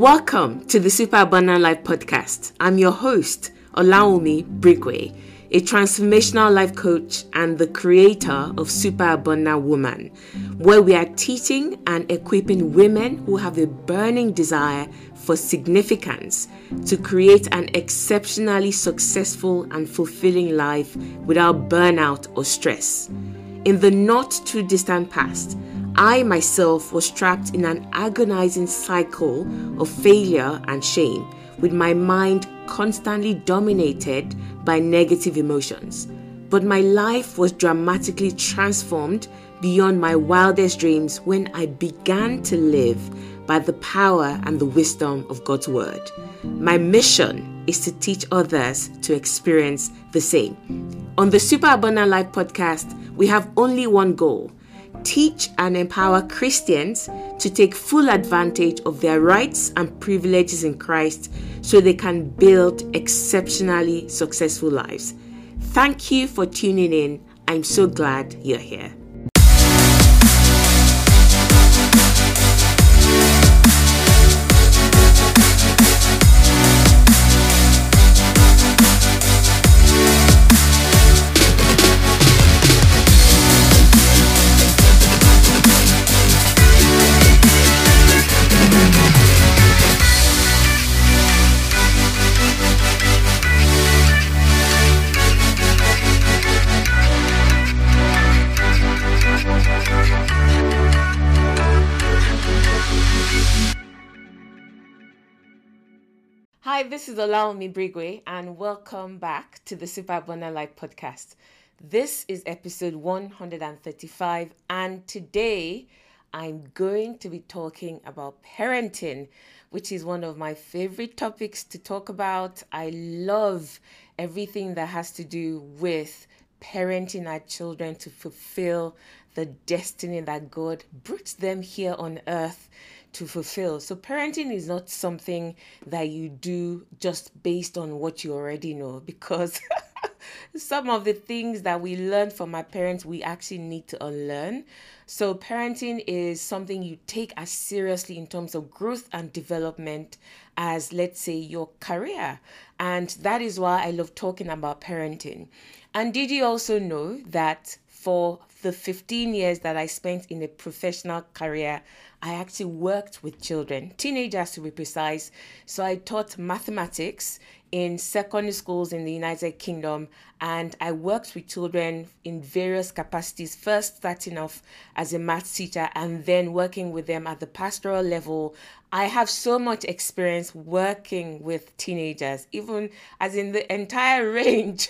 Welcome to the Super Abundant Life podcast. I'm your host, Olawunmi Brigue, a transformational life coach and the creator of Super Abundant Woman, where we are teaching and equipping women who have a burning desire for significance to create an exceptionally successful and fulfilling life without burnout or stress. In the not too distant past, I myself was trapped in an agonizing cycle of failure and shame, with my mind constantly dominated by negative emotions. But my life was dramatically transformed beyond my wildest dreams when I began to live by the power and the wisdom of God's Word. My mission is to teach others to experience the same. On the Super Abundant Life podcast, we have only one goal teach and empower Christians to take full advantage of their rights and privileges in Christ so they can build exceptionally successful lives. Thank you for tuning in. I'm so glad you're here. This is Olawunmi Brigue, and welcome back to the Super Abundant Life podcast. This is episode 135, and today I'm going to be talking about parenting, which is one of my favorite topics to talk about. I love everything that has to do with parenting our children to fulfill the destiny that God brought them here on earth to fulfill. So, parenting is not something that you do just based on what you already know, because some of the things that we learned from our parents, we actually need to unlearn. So, parenting is something you take as seriously in terms of growth and development as, let's say, your career. And that is why I love talking about parenting. And did you also know that for the 15 years that I spent in a professional career, I actually worked with children, teenagers to be precise. So I taught mathematics in secondary schools in the United Kingdom, and I worked with children in various capacities, first starting off as a math teacher and then working with them at the pastoral level. I have so much experience working with teenagers, even as in the entire range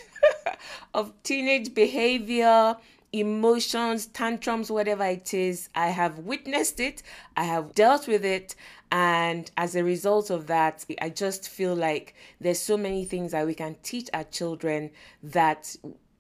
of teenage behavior, emotions, tantrums, whatever it is. I have witnessed it, I have dealt with it, and as a result of that, I just feel like there's so many things that we can teach our children that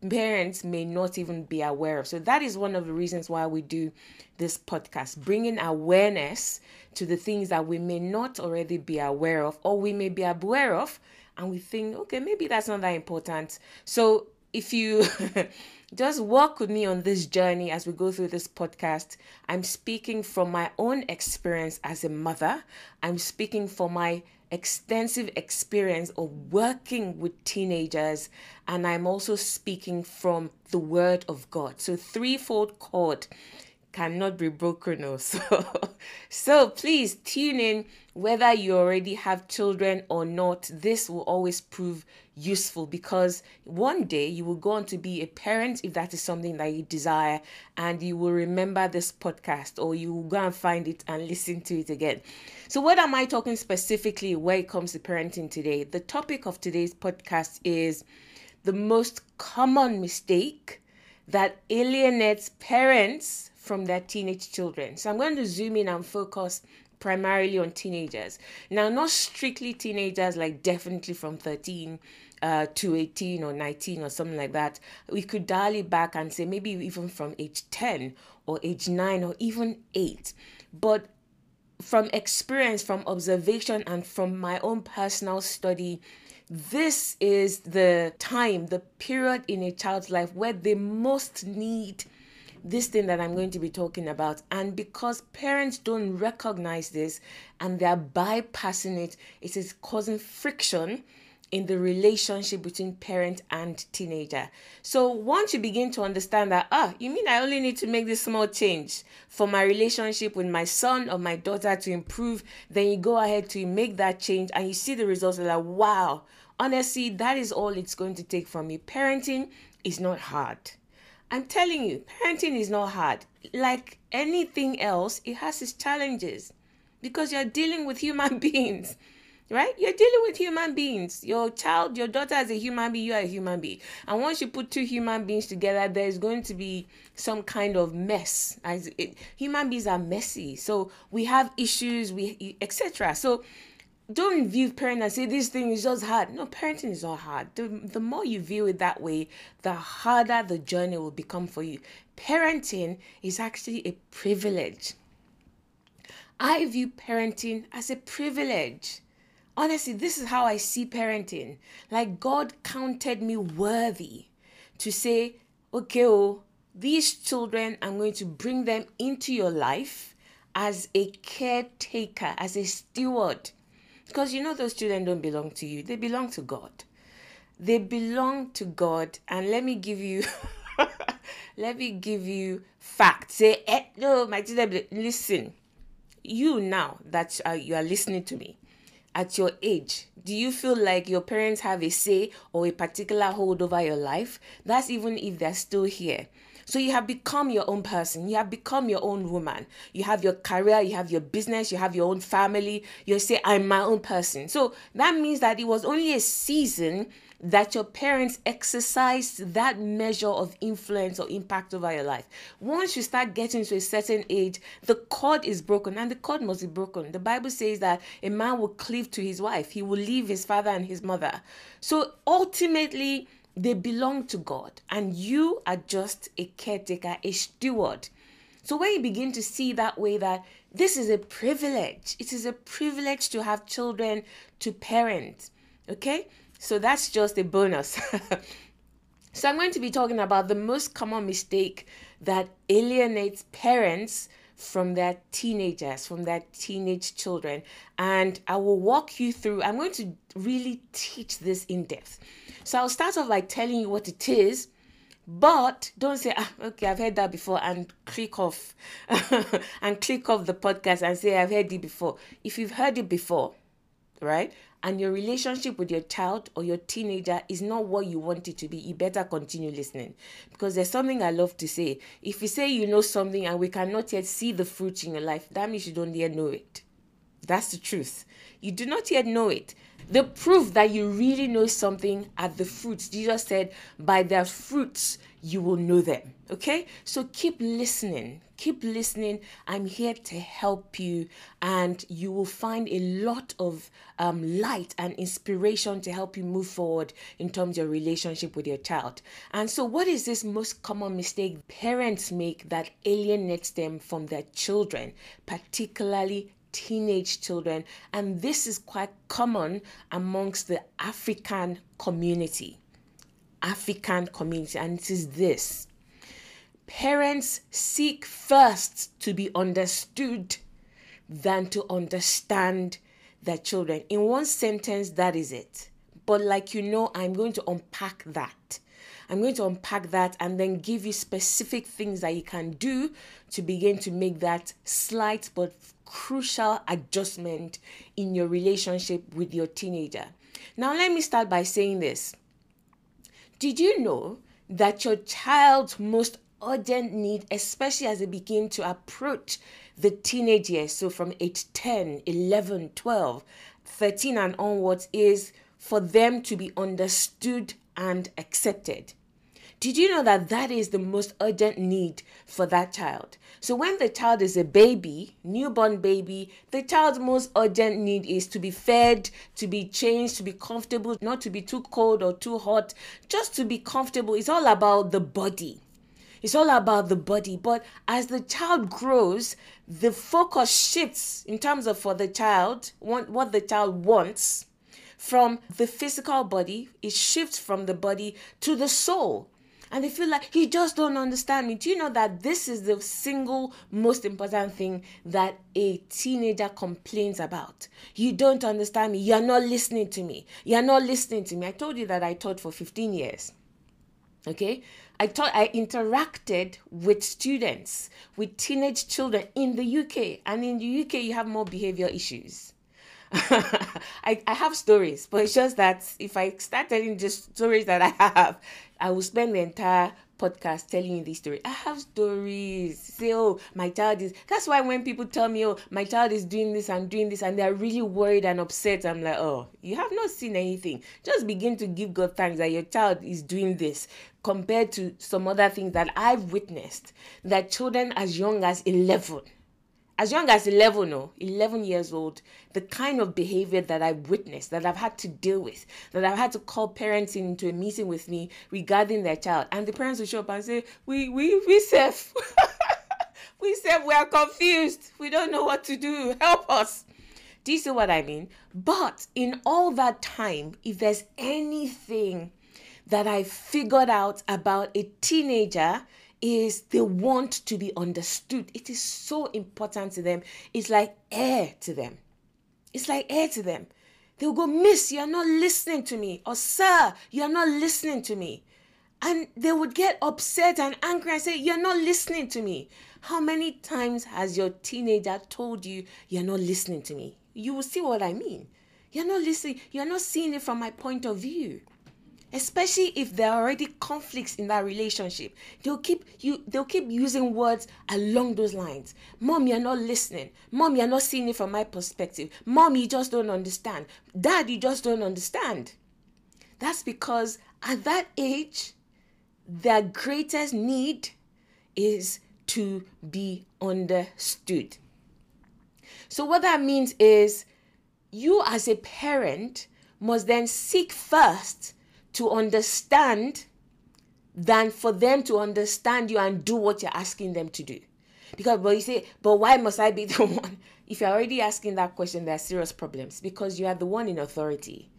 parents may not even be aware of. So that is one of the reasons why we do this podcast, bringing awareness to the things that we may not already be aware of or we may be aware of and we think, okay, maybe that's not that important. So if you just walk with me on this journey as we go through this podcast. I'm speaking from my own experience as a mother. I'm speaking from my extensive experience of working with teenagers, and I'm also speaking from the Word of God. So, threefold cord cannot be broken. Oh, also, so please tune in whether you already have children or not. This will always prove useful because one day you will go on to be a parent if that is something that you desire, and you will remember this podcast or you will go and find it and listen to it again. So, what am I talking specifically when it comes to parenting today? The topic of today's podcast is the most common mistake that alienates parents from their teenage children. So, I'm going to zoom in and focus primarily on teenagers. Now, not strictly teenagers, like definitely from 13 uh, to 18 or 19 or something like that. We could dial it back and say maybe even from age 10 or age 9 or even 8. But from experience, from observation, and from my own personal study, this is the time, the period in a child's life where they most need this thing that I'm going to be talking about. And because parents don't recognize this and they're bypassing it, it is causing friction in the relationship between parent and teenager. So once you begin to understand that, ah, you mean I only need to make this small change for my relationship with my son or my daughter to improve, then you go ahead to make that change and you see the results and like, wow, honestly, that is all it's going to take from you. Parenting is not hard. I'm telling you, parenting is not hard. Like anything else, it has its challenges because you're dealing with human beings right? You're dealing with human beings. Your child, your daughter is a human being, you are a human being. And once you put two human beings together, there's going to be some kind of mess. As it, human beings are messy. So we have issues, we etc. So don't view parenting and say this thing is just hard. No, parenting is not hard. The, the more you view it that way, the harder the journey will become for you. Parenting is actually a privilege. I view parenting as a privilege honestly, this is how I see parenting. Like God counted me worthy to say, okay, oh, these children, I'm going to bring them into your life as a caretaker, as a steward. Because you know, those children don't belong to you, they belong to God. They belong to God. And let me give you. let me give you facts. Say, eh, no, my children, listen. You now that uh, you are listening to me, at your age, do you feel like your parents have a say or a particular hold over your life? That's even if they're still here. So you have become your own person. You have become your own woman. You have your career, you have your business, you have your own family. You say, I'm my own person. So that means that it was only a season that your parents exercised that measure of influence or impact over your life. Once you start getting to a certain age, the cord is broken and the cord must be broken. The Bible says that a man will cleave to his wife, he will leave his father and his mother. So ultimately, they belong to God, and you are just a caretaker, a steward. So when you begin to see that way that this is a privilege, it is a privilege to have children to parent. Okay? So that's just a bonus. so I'm going to be talking about the most common mistake that alienates parents from their teenagers, from their teenage children. And I will walk you through, I'm going to really teach this in depth. So I'll start off by telling you what it is. But don't say, ah, okay, I've heard that before, and click off and click off the podcast and say, I've heard it before. If you've heard it before, right? And your relationship with your child or your teenager is not what you want it to be, you better continue listening. Because there's something I love to say. If you say you know something and we cannot yet see the fruit in your life, that means you don't yet know it. That's the truth. You do not yet know it. The proof that you really know something are the fruits. Jesus said, By their fruits you will know them. Okay? So keep listening. Keep listening. I'm here to help you, and you will find a lot of um, light and inspiration to help you move forward in terms of your relationship with your child. And so, what is this most common mistake parents make that alienates them from their children, particularly teenage children? And this is quite common amongst the African community. African community, and it is this parents seek first to be understood than to understand their children. In one sentence, that is it. But, like you know, I'm going to unpack that. I'm going to unpack that and then give you specific things that you can do to begin to make that slight but crucial adjustment in your relationship with your teenager. Now, let me start by saying this did you know that your child's most urgent need, especially as they begin to approach the teenage years, so from age 10, 11, 12, 13, and onwards, is for them to be understood and accepted? Did you know that that is the most urgent need for that child? So, when the child is a baby, newborn baby, the child's most urgent need is to be fed, to be changed, to be comfortable, not to be too cold or too hot, just to be comfortable. It's all about the body. It's all about the body. But as the child grows, the focus shifts in terms of for the child, what, what the child wants from the physical body, it shifts from the body to the soul. and they feel like you just don't understand me. Do you know that this is the single most important thing that a teenager complains about? You don't understand me. You're not listening to me. You're not listening to me. I told you that I taught for 15 years. Okay? I taught I interacted with students, with teenage children in the UK. And in the UK you have more behavior issues I, I have stories, but it's just that if I start telling just stories that I have, I will spend the entire podcast telling you these stories. I have stories. Say, oh, my child is. That's why when people tell me, oh, my child is doing this and doing this, and they're really worried and upset, I'm like, oh, you have not seen anything. Just begin to give God thanks that your child is doing this compared to some other things that I've witnessed that children as young as 11 as young as 11 no 11 years old the kind of behavior that I've witnessed that i've had to deal with that i've had to call parents into a meeting with me regarding their child. And the parents will show up and say we we we safe. We said we are confused. We don't know what to do. Help us. Do you see what i mean? But in all that time if there's anything that i figured out about a teenager is they want to be understood. It is so important to them. It's like air to them. It's like air to them. They'll go, Miss, you're not listening to me. Or, Sir, you're not listening to me. And they would get upset and angry and say, You're not listening to me. How many times has your teenager told you, You're not listening to me? You will see what I mean. You're not listening. You're not seeing it from my point of view especially if there are already conflicts in that relationship. They'll keep you they'll keep using words along those lines. Mom you're not listening. Mom you're not seeing it from my perspective. Mom you just don't understand. Dad you just don't understand. That's because at that age their greatest need is to be understood. So what that means is you as a parent must then seek first to understand than for them to understand you and do what you're asking them to do. Because, but you say, but why must I be the one? If you're already asking that question, there are serious problems because you are the one in authority.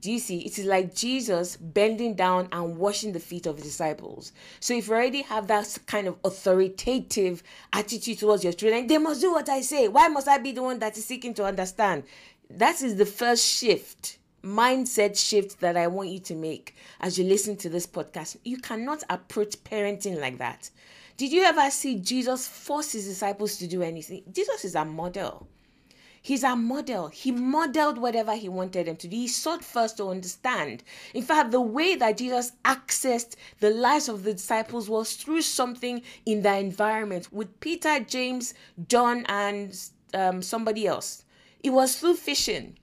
Do you see? It is like Jesus bending down and washing the feet of his disciples. So if you already have that kind of authoritative attitude towards your children, they must do what I say. Why must I be the one that is seeking to understand? That is the first shift mindset shift that I want you to make as you listen to this podcast. You cannot approach parenting like that. Did you ever see Jesus force his disciples to do anything? Jesus is a model. He's a model. He modeled whatever he wanted them to do. He sought first to understand. In fact, the way that Jesus accessed the lives of the disciples was through something in their environment with Peter, James, John, and um, somebody else. It was through fishing.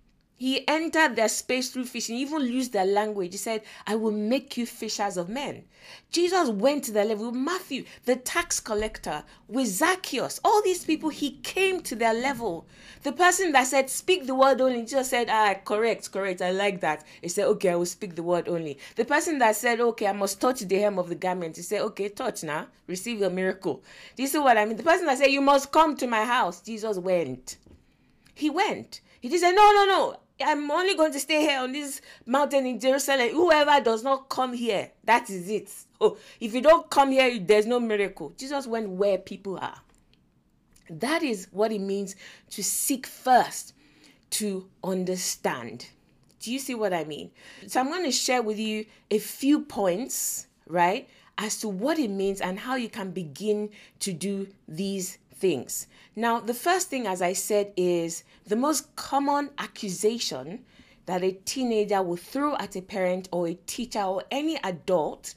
He entered their space through fishing, he even used their language. He said, I will make you fishers of men. Jesus went to their level. Matthew, the tax collector, with Zacchaeus, all these people, he came to their level. The person that said, Speak the word only, Jesus said, Ah, correct, correct, I like that. He said, Okay, I will speak the word only. The person that said, Okay, I must touch the hem of the garment, he said, Okay, touch now, receive your miracle. Do you see what I mean? The person that said, You must come to my house, Jesus went. He went. He did say, No, no, no. I'm only going to stay here on this mountain in Jerusalem. Whoever does not come here, that is it. Oh, if you don't come here, there's no miracle. Jesus went where people are. That is what it means to seek first to understand. Do you see what I mean? So I'm going to share with you a few points, right, as to what it means and how you can begin to do these things. Now, the first thing, as I said, is the most common accusation that a teenager will throw at a parent or a teacher or any adult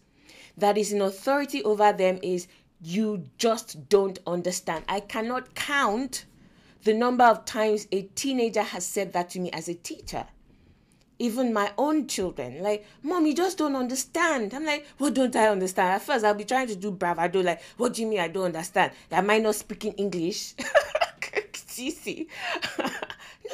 that is in authority over them is you just don't understand. I cannot count the number of times a teenager has said that to me as a teacher even my own children. Like, mom, you just don't understand. I'm like, what don't I understand? At first, I'll be trying to do bravado, like, what do you mean I don't understand? Am I not speaking English? see? no,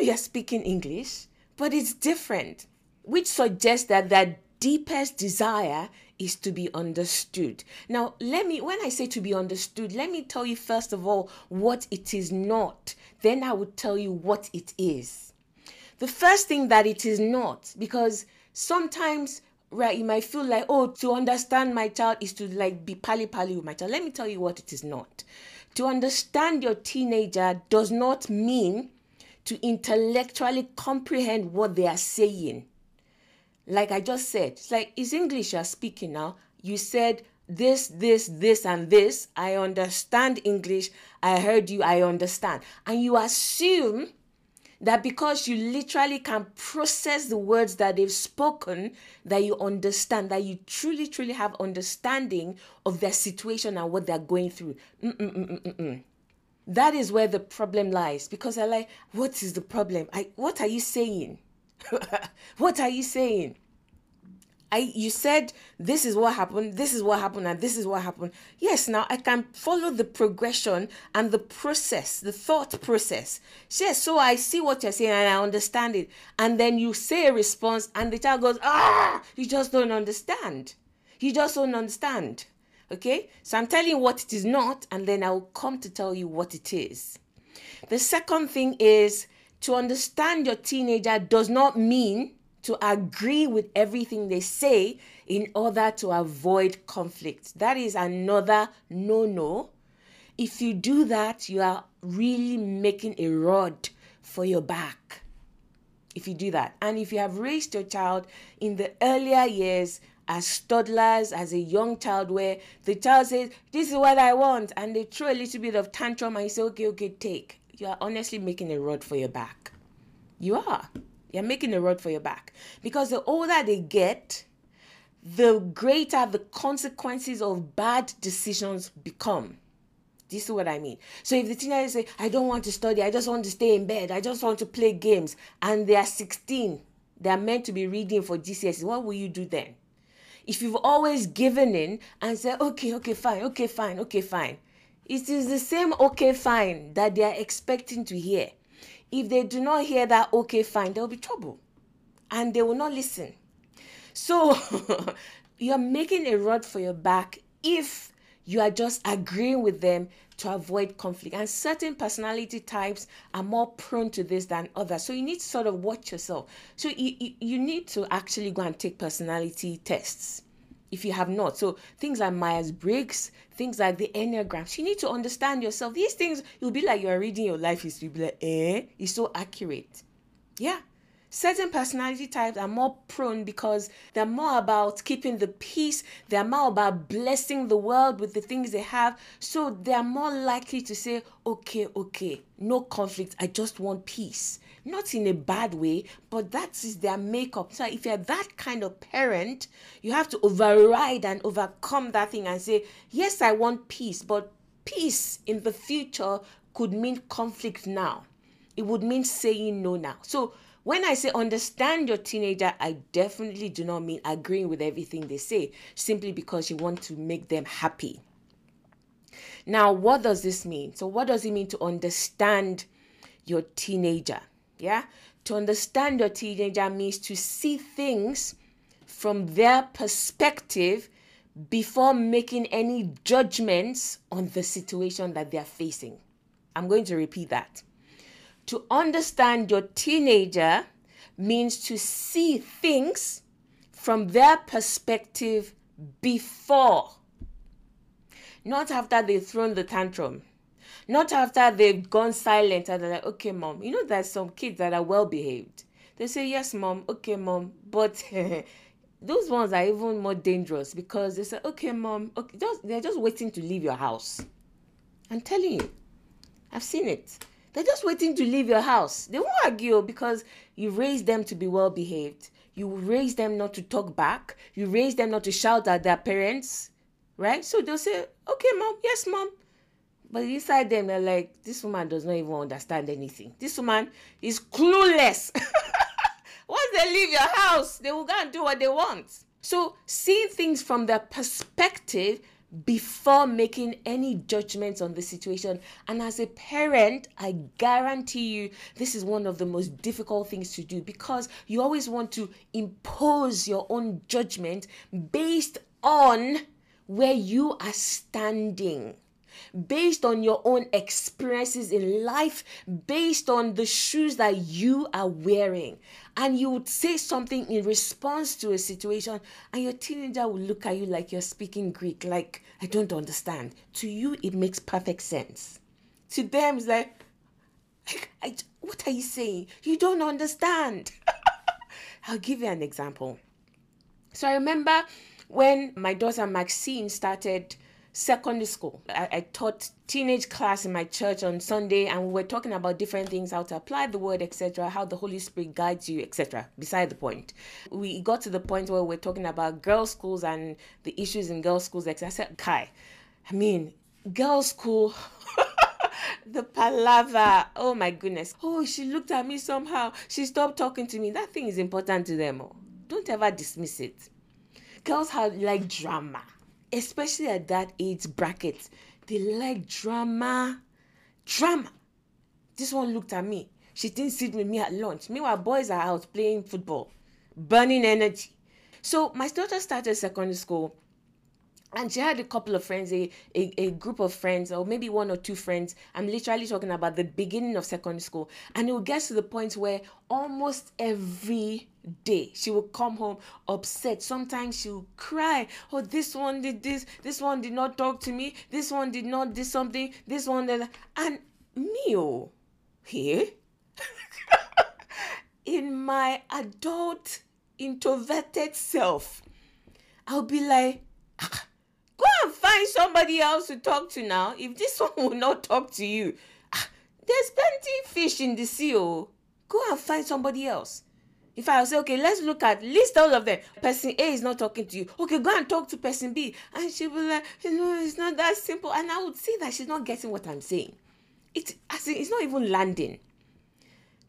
you're speaking English, but it's different, which suggests that that deepest desire is to be understood. Now, let me, when I say to be understood, let me tell you first of all what it is not. Then I will tell you what it is. The first thing that it is not, because sometimes right you might feel like oh to understand my child is to like be pally pally with my child. Let me tell you what it is not. To understand your teenager does not mean to intellectually comprehend what they are saying. Like i just said it's like it's english you're speaking now. You said this this this and this. I understand english. I heard you. I understand. And you assume that because you literally can process the words that they've spoken, that you understand, that you truly, truly have understanding of their situation and what they're going through. Mm-mm-mm-mm-mm. That is where the problem lies. Because I like, what is the problem? I what are you saying? what are you saying? I you said this is what happened, this is what happened, and this is what happened. Yes, now I can follow the progression and the process, the thought process. Yes, so I see what you're saying and I understand it. And then you say a response, and the child goes, Ah, you just don't understand. You just don't understand. Okay? So I'm telling you what it is not, and then I'll come to tell you what it is. The second thing is to understand your teenager does not mean to agree with everything they say in order to avoid conflict. That is another no no. If you do that, you are really making a rod for your back. If you do that, and if you have raised your child in the earlier years as toddlers, as a young child, where the child says, This is what I want, and they throw a little bit of tantrum and you say, Okay, okay, take. You are honestly making a rod for your back. You are. You're making a rod for your back. Because the older they get, the greater the consequences of bad decisions become. This is what I mean. So if the teenagers say, I don't want to study, I just want to stay in bed, I just want to play games, and they are 16, they are meant to be reading for GCSE, what will you do then? If you've always given in and said, okay, okay, fine, okay, fine, okay, fine, it is the same okay, fine that they are expecting to hear if they do not hear that, okay, fine, there will be trouble and they will not listen. So you're making a rod for your back if you are just agreeing with them to avoid conflict. And certain personality types are more prone to this than others. So you need to sort of watch yourself. So you, you, you need to actually go and take personality tests if you have not. So things like Myers Briggs, things like the Enneagrams, you need to understand yourself. These things, you'll be like you're reading your life history, you'll be like, eh, it's so accurate. Yeah. Certain personality types are more prone because they're more about keeping the peace, they're more about blessing the world with the things they have. So they're more likely to say, okay, okay, no conflict, I just want peace. Not in a bad way, but that is their makeup. So if you're that kind of parent, you have to override and overcome that thing and say, yes, I want peace, but peace in the future could mean conflict now. It would mean saying no now. So when I say understand your teenager, I definitely do not mean agreeing with everything they say simply because you want to make them happy. Now, what does this mean? So, what does it mean to understand your teenager? Yeah, to understand your teenager means to see things from their perspective before making any judgments on the situation that they're facing. I'm going to repeat that. To understand your teenager means to see things from their perspective before, not after they've thrown the tantrum, not after they've gone silent and they're like, okay, mom. You know, there's some kids that are well behaved. They say, yes, mom, okay, mom. But those ones are even more dangerous because they say, okay, mom, okay, just, they're just waiting to leave your house. I'm telling you, I've seen it. They're just waiting to leave your house. They won't argue because you raised them to be well behaved. You raised them not to talk back. You raised them not to shout at their parents, right? So they'll say, okay, mom, yes, mom. But inside them, they're like, this woman does not even understand anything. This woman is clueless. Once they leave your house, they will go and do what they want. So, seeing things from their perspective before making any judgments on the situation. And as a parent, I guarantee you this is one of the most difficult things to do because you always want to impose your own judgment based on where you are standing. Based on your own experiences in life, based on the shoes that you are wearing. And you would say something in response to a situation, and your teenager will look at you like you're speaking Greek, like, I don't understand. To you, it makes perfect sense. To them, it's like, I, what are you saying? You don't understand. I'll give you an example. So I remember when my daughter Maxine started secondary school. I, I, taught teenage class in my church on Sunday, and we were talking about different things, how to apply the word, etc., how the Holy Spirit guides you, etc. Beside the point, we got to the point where we're talking about girls' schools and the issues in girls' schools, etc. I said, Kai, I mean, girls' school. the palaver. Oh my goodness. Oh, she looked at me somehow. She stopped talking to me. That thing is important to them. Oh. Don't ever dismiss it. Girls have like drama, especially at that age bracket. They like drama. Drama. This one looked at me. She didn't sit with me at lunch. Meanwhile, boys are out playing football, burning energy. So my daughter started secondary school and she had a couple of friends a, a, a group of friends or maybe one or two friends i'm literally talking about the beginning of secondary school and it would get to the point where almost every day. She would come home upset. Sometimes she would cry. Oh this one did this. This one did not talk to me. This one did not do something. This one did and me oh here in my adult introverted self i'll be like ah, Go and find somebody else to talk to now. If this one will not talk to you, ah, there's plenty fish in the sea. Oh, go and find somebody else. If I say, okay, let's look at list all of them. Person A is not talking to you. Okay, go and talk to person B. And she will like, you know, it's not that simple. And I would see that she's not getting what I'm saying. It as it's not even landing.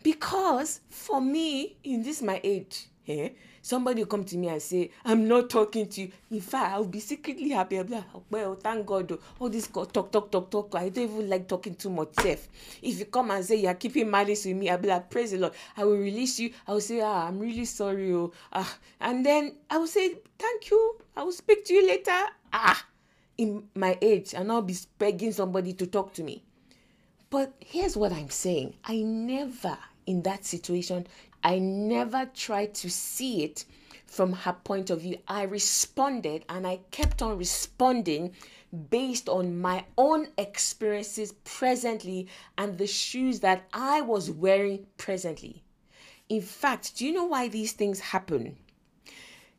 Because for me, in this my age, eh, somebody will come to me and say i'm not talking to you. In fact i'll be secretly happy. I'll be like well thank god oh, all this talk talk talk talk i don't even like talking too much self if you come and say you're keeping malice with me i'll be like praise the lord. I will release you. I will say ah i'm really sorry oh. Ah and then i will say thank you. I will speak to you later. Ah in my age and i'll be begging somebody to talk to me. But here's what i'm saying. I never in that situation I never tried to see it from her point of view. I responded and I kept on responding based on my own experiences presently and the shoes that I was wearing presently. In fact, do you know why these things happen?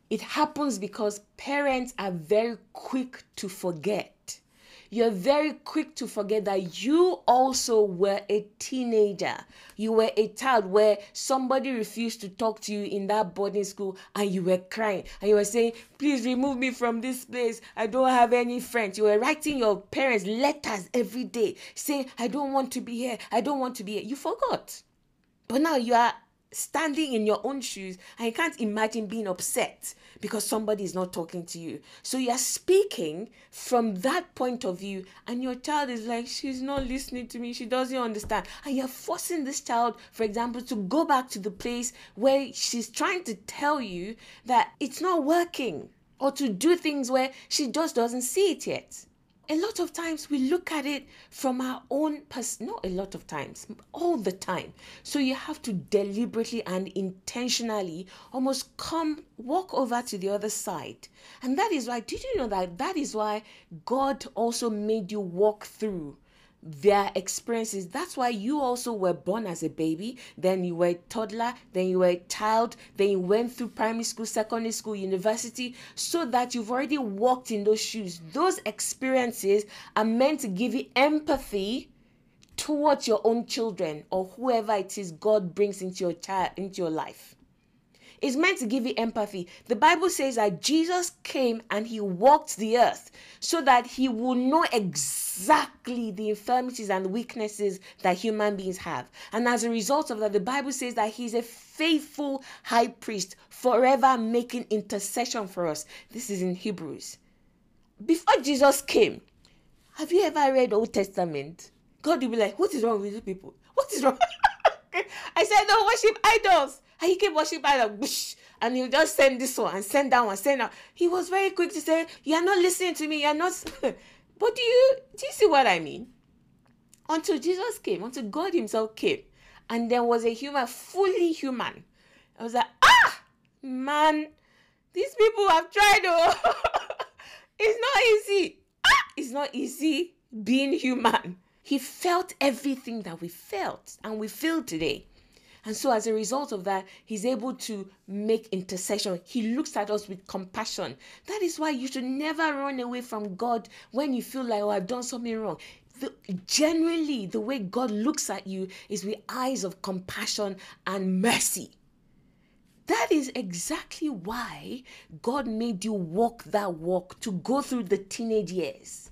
It happens because parents are very quick to forget you're very quick to forget that you also were a teenager. You were a child where somebody refused to talk to you in that boarding school and you were crying and you were saying, Please remove me from this place. I don't have any friends. You were writing your parents letters every day saying, I don't want to be here. I don't want to be here. You forgot. But now you are standing in your own shoes and you can't imagine being upset because somebody is not talking to you. So you're speaking from that point of view, and your child is like, She's not listening to me, she doesn't understand. And you're forcing this child, for example, to go back to the place where she's trying to tell you that it's not working or to do things where she just doesn't see it yet a lot of times we look at it from our own pers- not a lot of times all the time. So you have to deliberately and intentionally almost come walk over to the other side. And that is why did you know that that is why god also made you walk through their experiences. That's why you also were born as a baby, then you were a toddler, then you were a child, then you went through primary school, secondary school, university, so that you've already walked in those shoes. Those experiences are meant to give you empathy towards your own children or whoever it is God brings into your child into your life is meant to give you empathy. The Bible says that Jesus came and he walked the earth so that he will know exactly the infirmities and weaknesses that human beings have. And as a result of that, the Bible says that he's a faithful high priest, forever making intercession for us. This is in Hebrews. Before Jesus came, have you ever read the Old Testament? God will be like, What is wrong with you people? What is wrong? I said, Don't worship idols. And he kept watching by the whoosh, and he'll just send this one and send that one, send that. He was very quick to say, You're not listening to me, you're not But do you do you see what I mean? Until Jesus came, until God Himself came, and there was a human, fully human. I was like, ah, man, these people have tried. Oh, it's not easy. Ah, it's not easy being human. He felt everything that we felt and we feel today. And so, as a result of that, he's able to make intercession. He looks at us with compassion. That is why you should never run away from God when you feel like, oh, I've done something wrong. The, generally, the way God looks at you is with eyes of compassion and mercy. That is exactly why God made you walk that walk to go through the teenage years.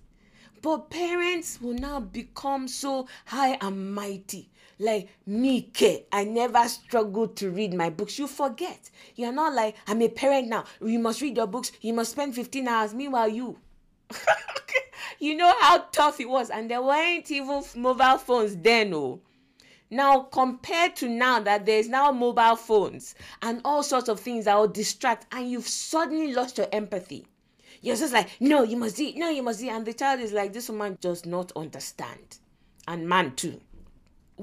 But parents will now become so high and mighty. Like me, I never struggled to read my books. You forget. You're not like, I'm a parent now. You must read your books. You must spend 15 hours. Meanwhile, you. you know how tough it was. And there weren't even mobile phones then, oh. Now, compared to now that there's now mobile phones and all sorts of things that will distract, and you've suddenly lost your empathy. You're just like, no, you must eat, no, you must eat. And the child is like, this woman does not understand. And man, too.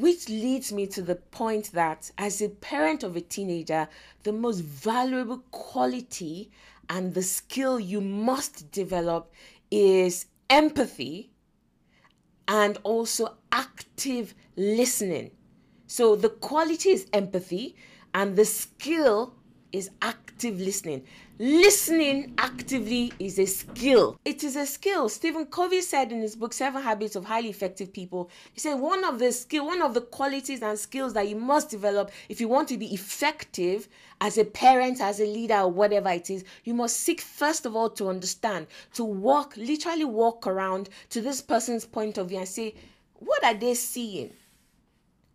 Which leads me to the point that as a parent of a teenager, the most valuable quality and the skill you must develop is empathy and also active listening. So the quality is empathy and the skill is active listening. Listening actively is a skill. It is a skill. Stephen Covey said in his book Seven Habits of Highly Effective People, he said one of the skill, one of the qualities and skills that you must develop if you want to be effective as a parent, as a leader, or whatever it is, you must seek first of all to understand, to walk, literally walk around to this person's point of view and say, what are they seeing?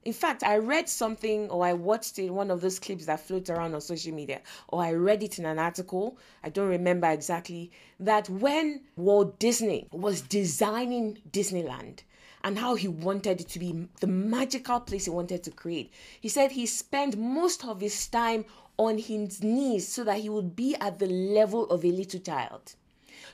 In fact, I read something or I watched it, one of those clips that float around on social media, or I read it in an article, I don't remember exactly, that when Walt Disney was designing Disneyland, and how he wanted it to be the magical place he wanted to create. He said he spent most of his time on his knees so that he would be at the level of a little child.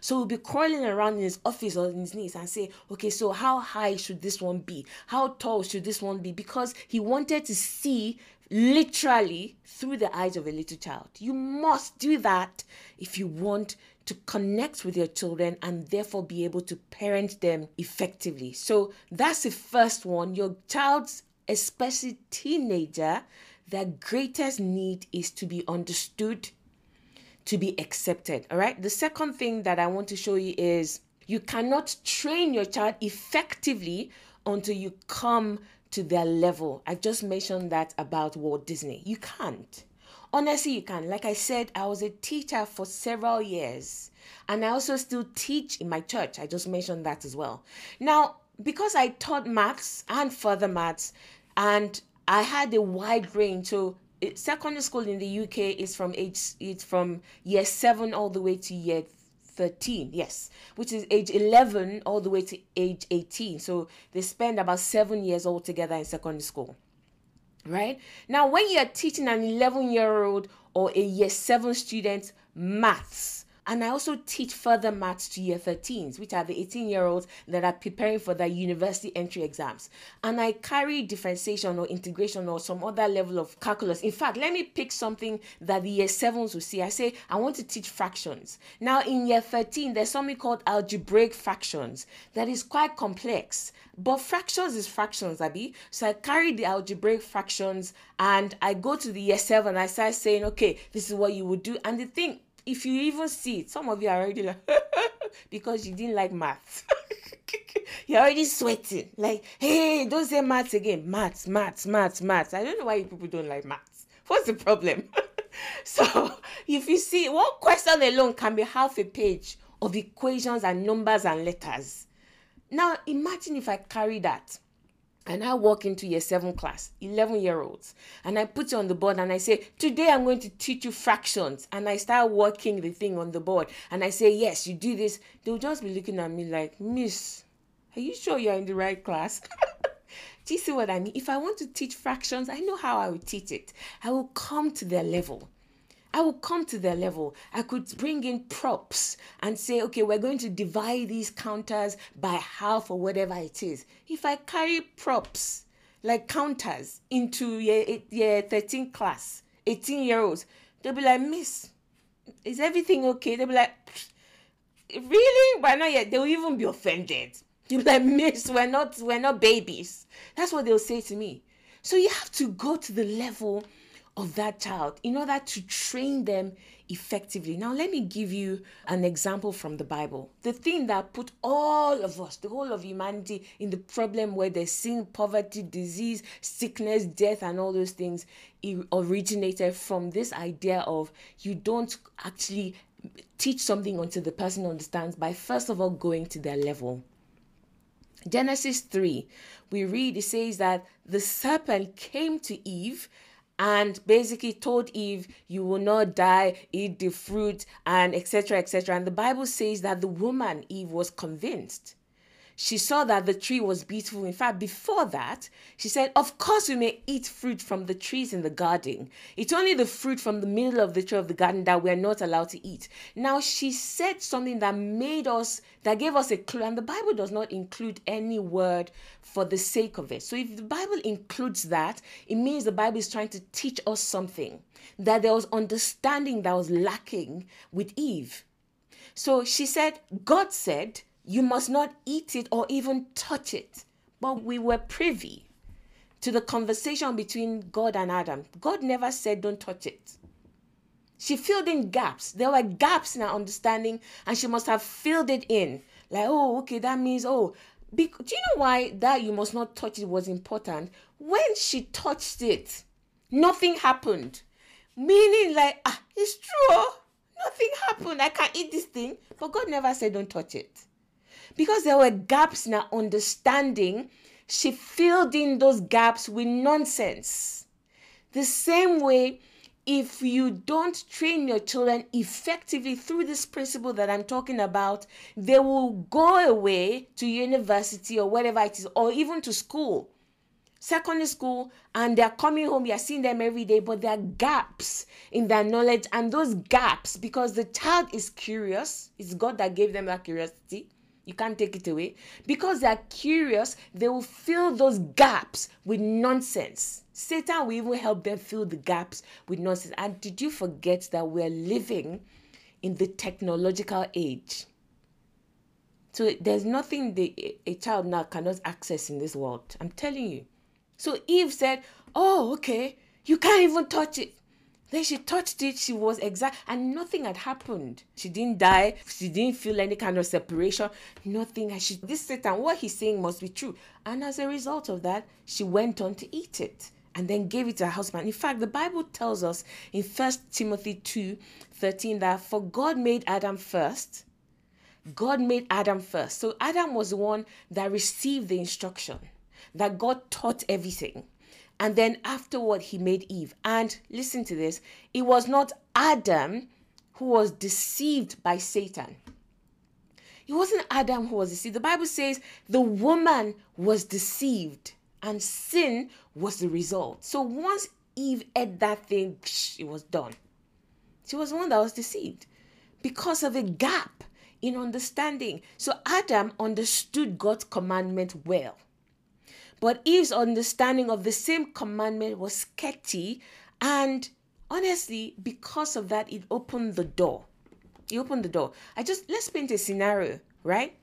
So he'll be crawling around in his office on his knees and say, okay, so how high should this one be? How tall should this one be? Because he wanted to see literally through the eyes of a little child. You must do that if you want to connect with your children and therefore be able to parent them effectively. So that's the first one. Your child's, especially teenager, their greatest need is to be understood to be accepted. All right. The second thing that I want to show you is you cannot train your child effectively until you come to their level. I just mentioned that about Walt Disney. You can't. Honestly, you can. Like I said, I was a teacher for several years, and I also still teach in my church. I just mentioned that as well. Now, because I taught maths and further maths, and I had a wide range, so secondary school in the UK is from age it's from year 7 all the way to year 13 yes which is age 11 all the way to age 18 so they spend about 7 years altogether in secondary school right? Now when you're teaching an 11 year old or a year 7 student maths and I also teach further maths to year 13s, which are the 18 year olds that are preparing for their university entry exams. And I carry differentiation or integration or some other level of calculus. In fact, let me pick something that the year 7s will see. I say, I want to teach fractions. Now, in year 13, there's something called algebraic fractions that is quite complex. But fractions is fractions, Abby. So I carry the algebraic fractions and I go to the year 7 and I start saying, okay, this is what you would do. And the thing, if you even see it, some of you are already like, because you didn't like maths. You're already sweating. Like, hey, don't say maths again. Maths, maths, maths, maths. I don't know why you people don't like maths. What's the problem? so, if you see, one question alone can be half a page of equations and numbers and letters. Now, imagine if I carry that and I walk into year seven class, 11 year olds, and I put you on the board and I say, Today I'm going to teach you fractions. And I start working the thing on the board and I say, Yes, you do this. They'll just be looking at me like, Miss, are you sure you're in the right class? do you see what I mean? If I want to teach fractions, I know how I will teach it. I will come to their level. I will come to their level. I could bring in props and say, okay, we're going to divide these counters by half or whatever it is. If I carry props like counters into year, year 13 class, 18 year olds, they'll be like, Miss, is everything okay? They'll be like, really? Why not yet? They'll even be offended. They'll be like, Miss, we're not, we're not babies. That's what they'll say to me. So you have to go to the level of that child in order to train them effectively. Now, let me give you an example from the Bible. The thing that put all of us, the whole of humanity, in the problem where there's sin, poverty, disease, sickness, death, and all those things originated from this idea of you don't actually teach something until the person understands by first of all going to their level. Genesis 3, we read it says that the serpent came to Eve and basically told Eve, You will not die, eat the fruit, and etc. etc. And the Bible says that the woman, Eve, was convinced she saw that the tree was beautiful. In fact, before that, she said, Of course, we may eat fruit from the trees in the garden. It's only the fruit from the middle of the tree of the garden that we're not allowed to eat. Now, she said something that made us, that gave us a clue, and the Bible does not include any word for the sake of it. So, if the Bible includes that, it means the Bible is trying to teach us something that there was understanding that was lacking with Eve. So she said, God said, you must not eat it or even touch it. But we were privy to the conversation between God and Adam. God never said, Don't touch it. She filled in gaps. There were gaps in her understanding, and she must have filled it in. Like, oh, okay, that means, oh, do you know why that you must not touch it was important? When she touched it, nothing happened. Meaning, like, ah, it's true. Nothing happened. I can't eat this thing. But God never said, don't touch it because there were gaps in her understanding, she filled in those gaps with nonsense. The same way, if you don't train your children effectively through this principle that I'm talking about, they will go away to university or whatever it is, or even to school, secondary school, and they're coming home, you're seeing them every day, but there are gaps in their knowledge. And those gaps, because the child is curious, it's God that gave them that curiosity you can't take it away. Because they are curious, they will fill those gaps with nonsense. Satan will even help them fill the gaps with nonsense. And did you forget that we're living in the technological age? So there's nothing the, a child now cannot access in this world. I'm telling you. So Eve said, Oh, okay, you can't even touch it. Then she touched it, she was exact, and nothing had happened. She didn't die, she didn't feel any kind of separation, nothing. She, this Satan, what he's saying must be true. And as a result of that, she went on to eat it and then gave it to her husband. In fact, the Bible tells us in First Timothy 2 13 that for God made Adam first. God made Adam first. So Adam was the one that received the instruction, that God taught everything. And then afterward, he made Eve. And listen to this it was not Adam who was deceived by Satan. It wasn't Adam who was deceived. The Bible says the woman was deceived and sin was the result. So once Eve ate that thing, it was done. She was the one that was deceived because of a gap in understanding. So Adam understood God's commandment well. But Eve's understanding of the same commandment was sketchy, and honestly, because of that, it opened the door. It opened the door. I just let's paint a scenario, right?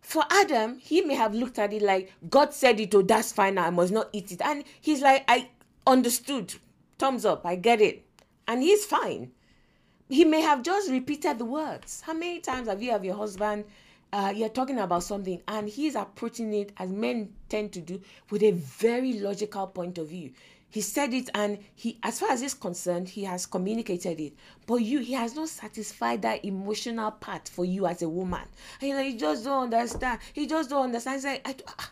For Adam, he may have looked at it like God said it, oh, that's fine, I must not eat it. And he's like, I understood. Thumbs up, I get it. And he's fine. He may have just repeated the words. How many times have you have your husband uh, you're talking about something and he's approaching it as men tend to do with a very logical point of view. He said it and he as far as he's concerned he has communicated it. But you he has not satisfied that emotional part for you as a woman. And you just don't understand. He just don't understand. Like, I, ah,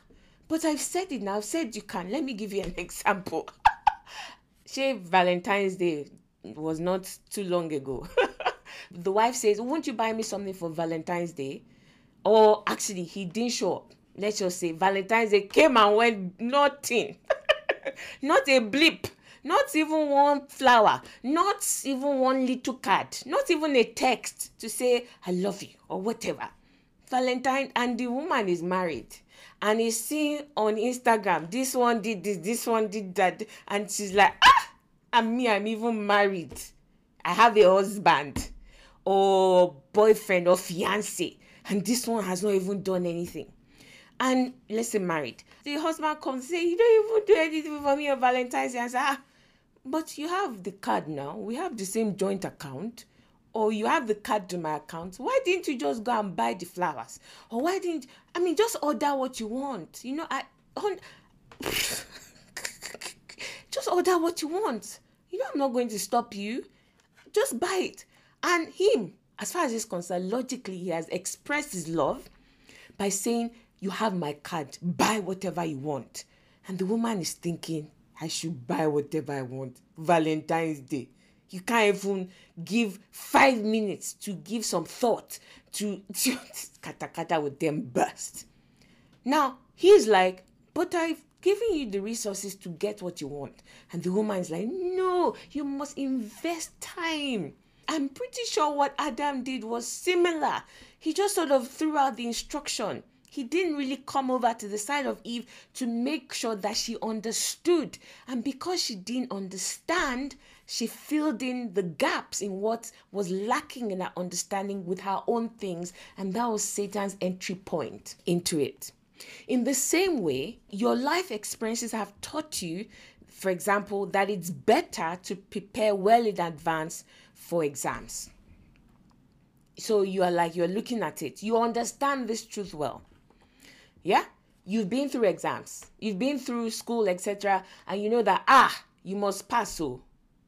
but i've said it now. I've said you can. Let me give you an example. Say valentine's day was not too long ago. The wife says won't you buy me something for valentine's day or actually he didn't show up. Let's just say valentine's day came and went nothing. Not a blip. Not even one flower, not even one little card, not even a text to say, I love you or whatever. Valentine, and the woman is married. And is seeing on Instagram, this one did this, this one did that, and she's like, ah, and me, I'm even married. I have a husband. Or boyfriend or fiance, and this one has not even done anything. And let's say married. The husband comes and say, You don't even do anything for me on Valentine's Day. I say, Ah, but you have the card now. We have the same joint account. Or you have the card to my account. Why didn't you just go and buy the flowers? Or why didn't I mean just order what you want? You know, I on just order what you want. You know, I'm not going to stop you. Just buy it. And him, as far as he's concerned, logically, he has expressed his love by saying, You have my card, buy whatever you want. And the woman is thinking, I should buy whatever I want. Valentine's Day. You can't even give five minutes to give some thought to, to kata kata with them burst. Now, he's like, But I've given you the resources to get what you want. And the woman is like, No, you must invest time. I'm pretty sure what Adam did was similar. He just sort of threw out the instruction. He didn't really come over to the side of Eve to make sure that she understood. And because she didn't understand, she filled in the gaps in what was lacking in her understanding with her own things. And that was Satan's entry point into it. In the same way, your life experiences have taught you, for example, that it's better to prepare well in advance for exams. So you are like, you're looking at it, you understand this truth well. Yeah? You've been through exams, you've been through school, etc., and you know that, ah, you must pass so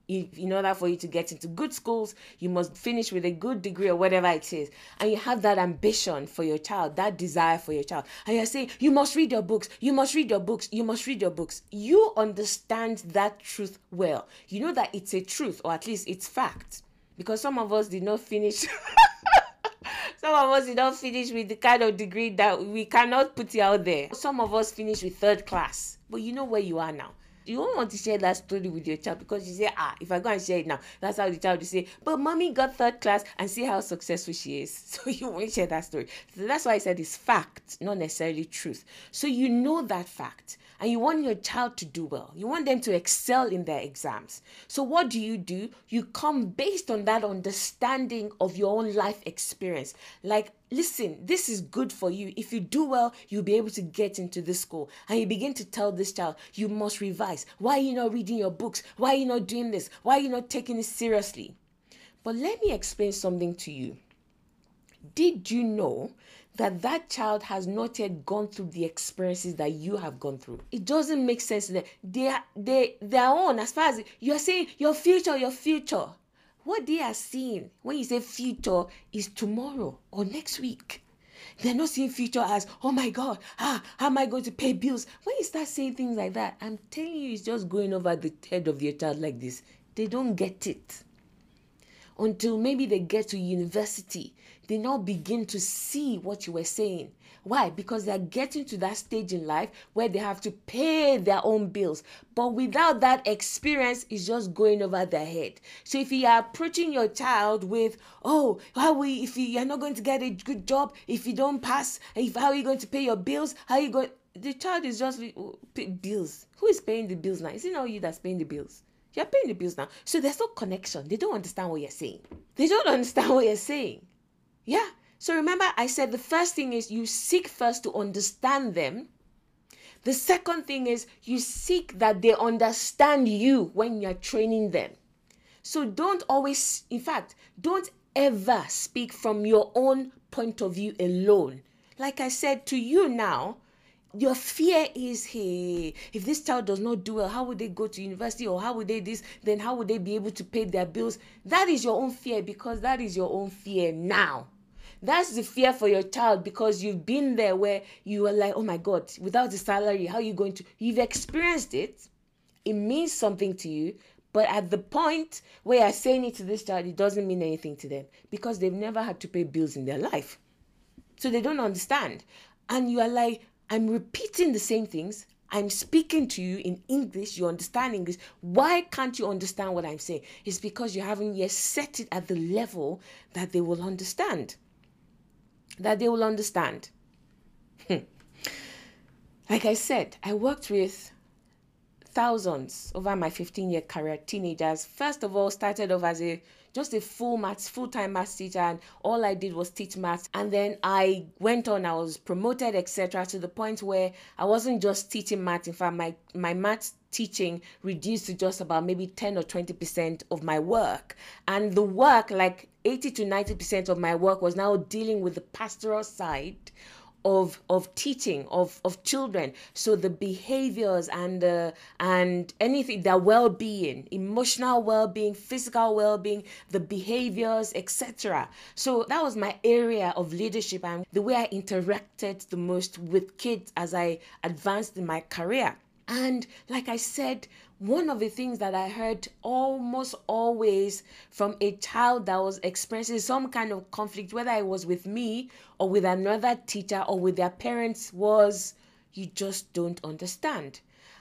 in order for you to get into good schools, you must finish with a good degree or whatever it is. And you have that ambition for your child, that desire for your child. And you're saying, you must read your books, you must read your books, you must read your books. You understand that truth well. You know that it's a truth, or at least it's fact. Because some of us did not finish. some of us did not finish with the kind of degree that we cannot put it out there. Some of us finish with third class. But you know where you are now you won't want to share that story with your child because you say, ah, if I go and share it now, that's how the child will say, but mommy got third class and see how successful she is. So you won't share that story. So that's why I said it's fact, not necessarily truth. So you know that fact and you want your child to do well. You want them to excel in their exams. So what do you do? You come based on that understanding of your own life experience. Like listen, this is good for you. If you do well, you'll be able to get into this school. And you begin to tell this child, you must revise. Why are you not reading your books? Why are you not doing this? Why are you not taking it seriously? But let me explain something to you. Did you know that that child has not yet gone through the experiences that you have gone through. It doesn't make sense to them. They are they their own as far as you're saying your future, your future. What they are seeing when you say future is tomorrow or next week. They're not seeing future as, oh my God, ah, how am I going to pay bills? When you start saying things like that, I'm telling you, it's just going over the head of your child like this. They don't get it until maybe they get to university they now begin to see what you were saying why because they are getting to that stage in life where they have to pay their own bills but without that experience it's just going over their head so if you are approaching your child with oh how we if you are not going to get a good job if you don't pass if how are you going to pay your bills how are you going the child is just oh, bills who is paying the bills now is it not you that's paying the bills you're paying the bills now. So there's no connection. They don't understand what you're saying. They don't understand what you're saying. Yeah. So remember, I said the first thing is you seek first to understand them. The second thing is you seek that they understand you when you're training them. So don't always, in fact, don't ever speak from your own point of view alone. Like I said to you now, your fear is hey if this child does not do well how would they go to university or how would they this then how would they be able to pay their bills that is your own fear because that is your own fear now that's the fear for your child because you've been there where you are like oh my god without the salary how are you going to you've experienced it it means something to you but at the point where you're saying it to this child it doesn't mean anything to them because they've never had to pay bills in their life so they don't understand and you are like I'm repeating the same things. I'm speaking to you in English, you understand English. Why can't you understand what I'm saying? It's because you haven't yet set it at the level that they will understand. That they will understand. Hmm. Like I said, I worked with thousands over my 15 year career teenagers first of all started off as a just a full maths full-time maths teacher and all i did was teach maths and then i went on i was promoted etc to the point where i wasn't just teaching maths in fact my my maths teaching reduced to just about maybe 10 or 20 percent of my work and the work like 80 to 90 percent of my work was now dealing with the pastoral side of of teaching of of children. So the behaviors and uh, and anything their well-being emotional well-being physical well-being the behaviors etc so that was my area of leadership and the way i interacted the most with kids as i advanced in my career. And like I said, one of the things that I heard almost always from a child that was experiencing some kind of conflict, whether it was with me or with another teacher or with their parents, was you just don't understand.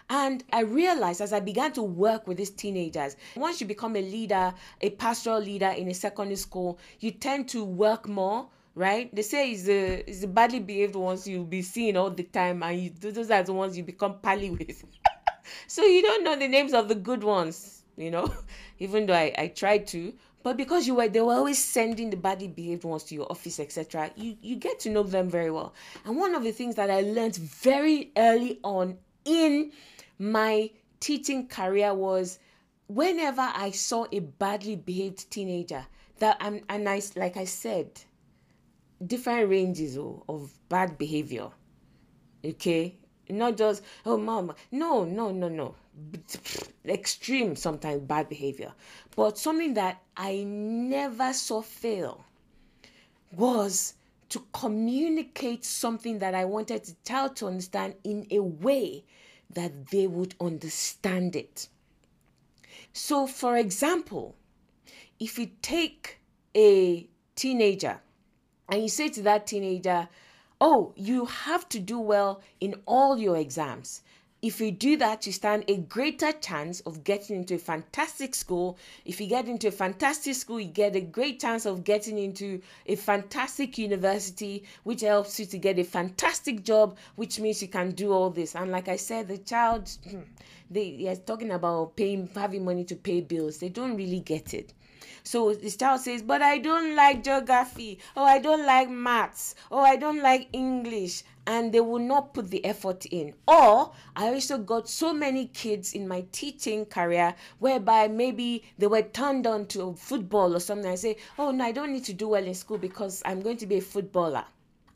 And I realized as I began to work with these teenagers, once you become a leader, a pastoral leader in a secondary school, you tend to work more right? They say it's the it's badly behaved ones you'll be seeing all the time, and you those are the ones you become pally with. so you don't know the names of the good ones, you know, even though I, I tried to. But because you were they were always sending the badly behaved ones to your office, etc., you, you get to know them very well. And one of the things that I learned very early on in my teaching career was whenever I saw a badly behaved teenager, that and, and I like I said, different ranges of, of bad behavior. Okay? Not just, oh, mom. No, no, no, no. Extreme, sometimes bad behavior. But something that I never saw fail was to communicate something that I wanted the child to understand in a way that they would understand it. So, for example, if you take a teenager and you say to that teenager, Oh, you have to do well in all your exams. If you do that, you stand a greater chance of getting into a fantastic school. If you get into a fantastic school, you get a great chance of getting into a fantastic university, which helps you to get a fantastic job, which means you can do all this. And like I said, the child, they are talking about paying, having money to pay bills. They don't really get it. So the child says, But I don't like geography, or I don't like maths, or I don't like English. And they will not put the effort in. Or I also got so many kids in my teaching career whereby maybe they were turned on to football or something. I say, Oh, no, I don't need to do well in school because I'm going to be a footballer.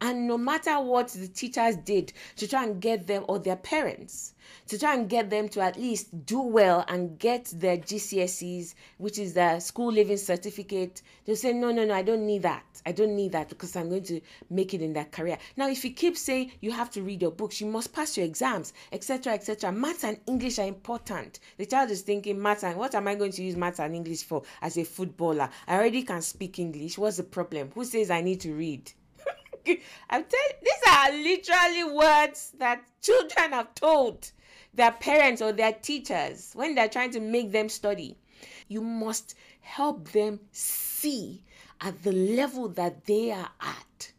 And no matter what the teachers did to try and get them or their parents to try and get them to at least do well and get their GCSEs, which is the school living certificate, they'll say, No, no, no, I don't need that. I don't need that because I'm going to make it in that career. Now, if you keep saying you have to read your books, you must pass your exams, etc., etc., maths and English are important. The child is thinking, Maths and what am I going to use maths and English for as a footballer? I already can speak English. What's the problem? Who says I need to read? I'm telling these are literally words that children have told their parents or their teachers when they're trying to make them study. You must help them see at the level that they are at.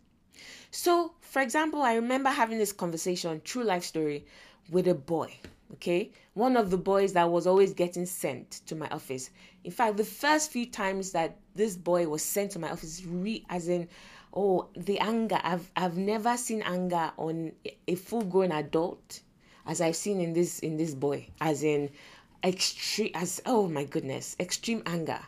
So, for example, I remember having this conversation, true life story, with a boy. Okay, one of the boys that was always getting sent to my office. In fact, the first few times that this boy was sent to my office, re as in oh the anger. I've i've never seen anger on a full grown adult as i've seen in this in this boy as in extreme as oh my goodness extreme anger.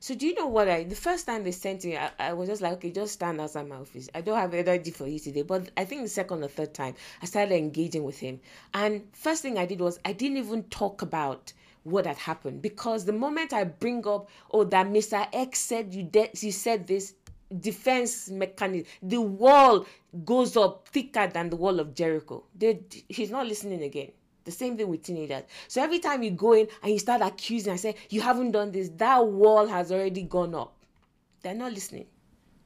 So do you know what i the first time they sent me I, I was just like okay just stand outside my office. I don't have energy for you today but i think the second or third time i started engaging with him. And first thing i did was i didn't even talk about what had happened because the moment I bring up, oh, that Mr. X said you de- you said this, defense mechanism the wall goes up thicker than the wall of jericho. They, he's not listening again. The same thing with teenagers. So every time you go in and you start accusing and say you haven't done this that wall has already gone up. They're not listening.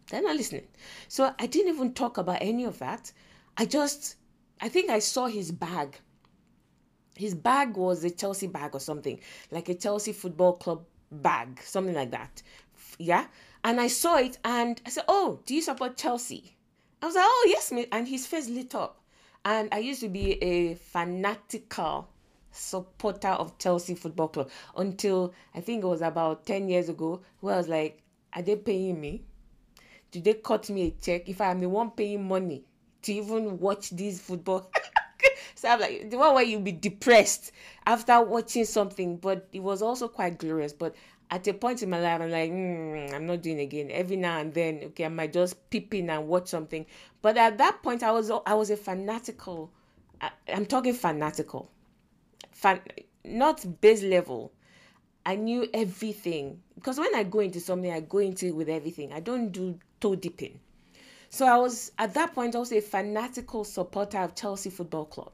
They're not listening. So i didn't even talk about any of that. I just i think i saw his bag. His bag was a Chelsea bag or something, like a Chelsea Football Club bag, something like that. Yeah. And I saw it and I said, Oh, do you support Chelsea? I was like, Oh, yes, mate. And his face lit up. And I used to be a fanatical supporter of Chelsea Football Club until I think it was about 10 years ago, where I was like, Are they paying me? Do they cut me a check if I'm the one paying money to even watch this football? so I'm like, the one where you'll be depressed after watching something, but it was also quite glorious. But at a point in my life, I'm like, mm, I'm not doing again. Every now and then, okay, I might just peep in and watch something. But at that point, I was I was a fanatical. I, I'm talking fanatical, fan, not base level. I knew everything because when I go into something, I go into it with everything. I don't do toe dipping. So I was at that point also a fanatical supporter of Chelsea Football Club.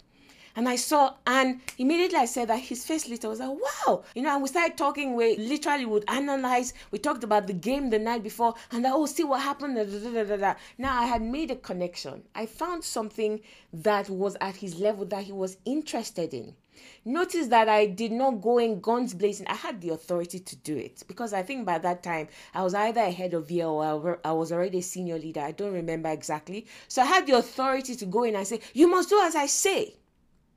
And I saw, and immediately I said that his face lit. I was like, wow. You know, and we started talking. We literally would analyze. We talked about the game the night before, and I, oh, see what happened. Da, da, da, Now I had made a connection. I found something that was at his level that he was interested in. Notice that I did not go in guns blazing. I had the authority to do it because I think by that time I was either a head of year or I was already a senior leader. I don't remember exactly. So I had the authority to go in and say, You must do as I say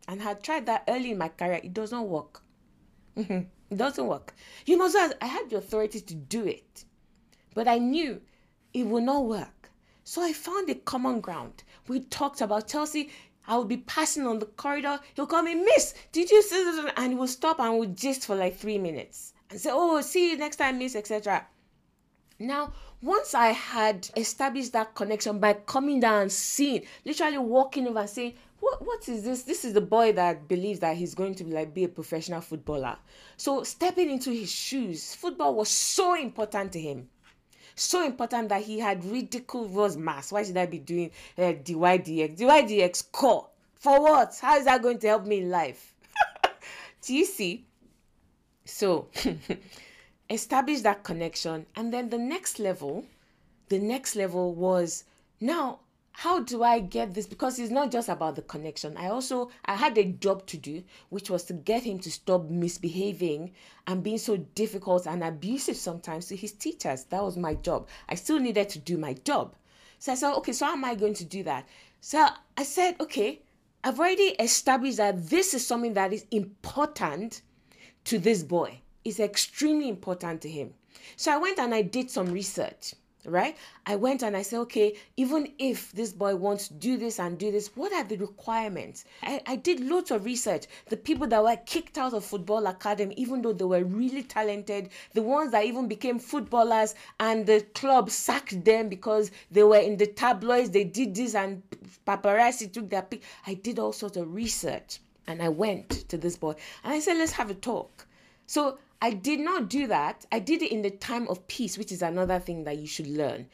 and had tried that early in my career, it doesn't work. Mm-hmm. it doesn't work. You know, so I had the authority to do it, but I knew it would not work. So I found a common ground. We talked about Chelsea. I would be passing on the corridor. He'll call me, Miss, did you see this? And he will stop and we'll gist for like three minutes and say, Oh, see you next time, Miss, etc. Now, once I had established that connection by coming down and seeing, literally walking over and saying, what what is this? This is the boy that believes that he's going to like be a professional footballer. So stepping into his shoes football was so important to him. So important that he had ridiculous mass. Why should i be doing uh, dydx dydx core. For what? How is that going to help me in life? Do you see? So establish that connection. And then the next level the next level was now how do I get this? Because it's not just about the connection. I also I had a job to do, which was to get him to stop misbehaving and being so difficult and abusive sometimes to his teachers. That was my job. I still needed to do my job. So I said, okay, so how am I going to do that? So I said, okay, I've already established that this is something that is important to this boy. It's extremely important to him. So I went and I did some research right? I went and I said, okay, even if this boy wants to do this and do this, what are the requirements? I, I did lots of research. The people that were kicked out of football academy, even though they were really talented, the ones that even became footballers and the club sacked them because they were in the tabloids, they did this and paparazzi took their pic. I did all sorts of research and I went to this boy and I said, let's have a talk. So I did not do that. I did it in the time of peace, which is another thing that you should learn.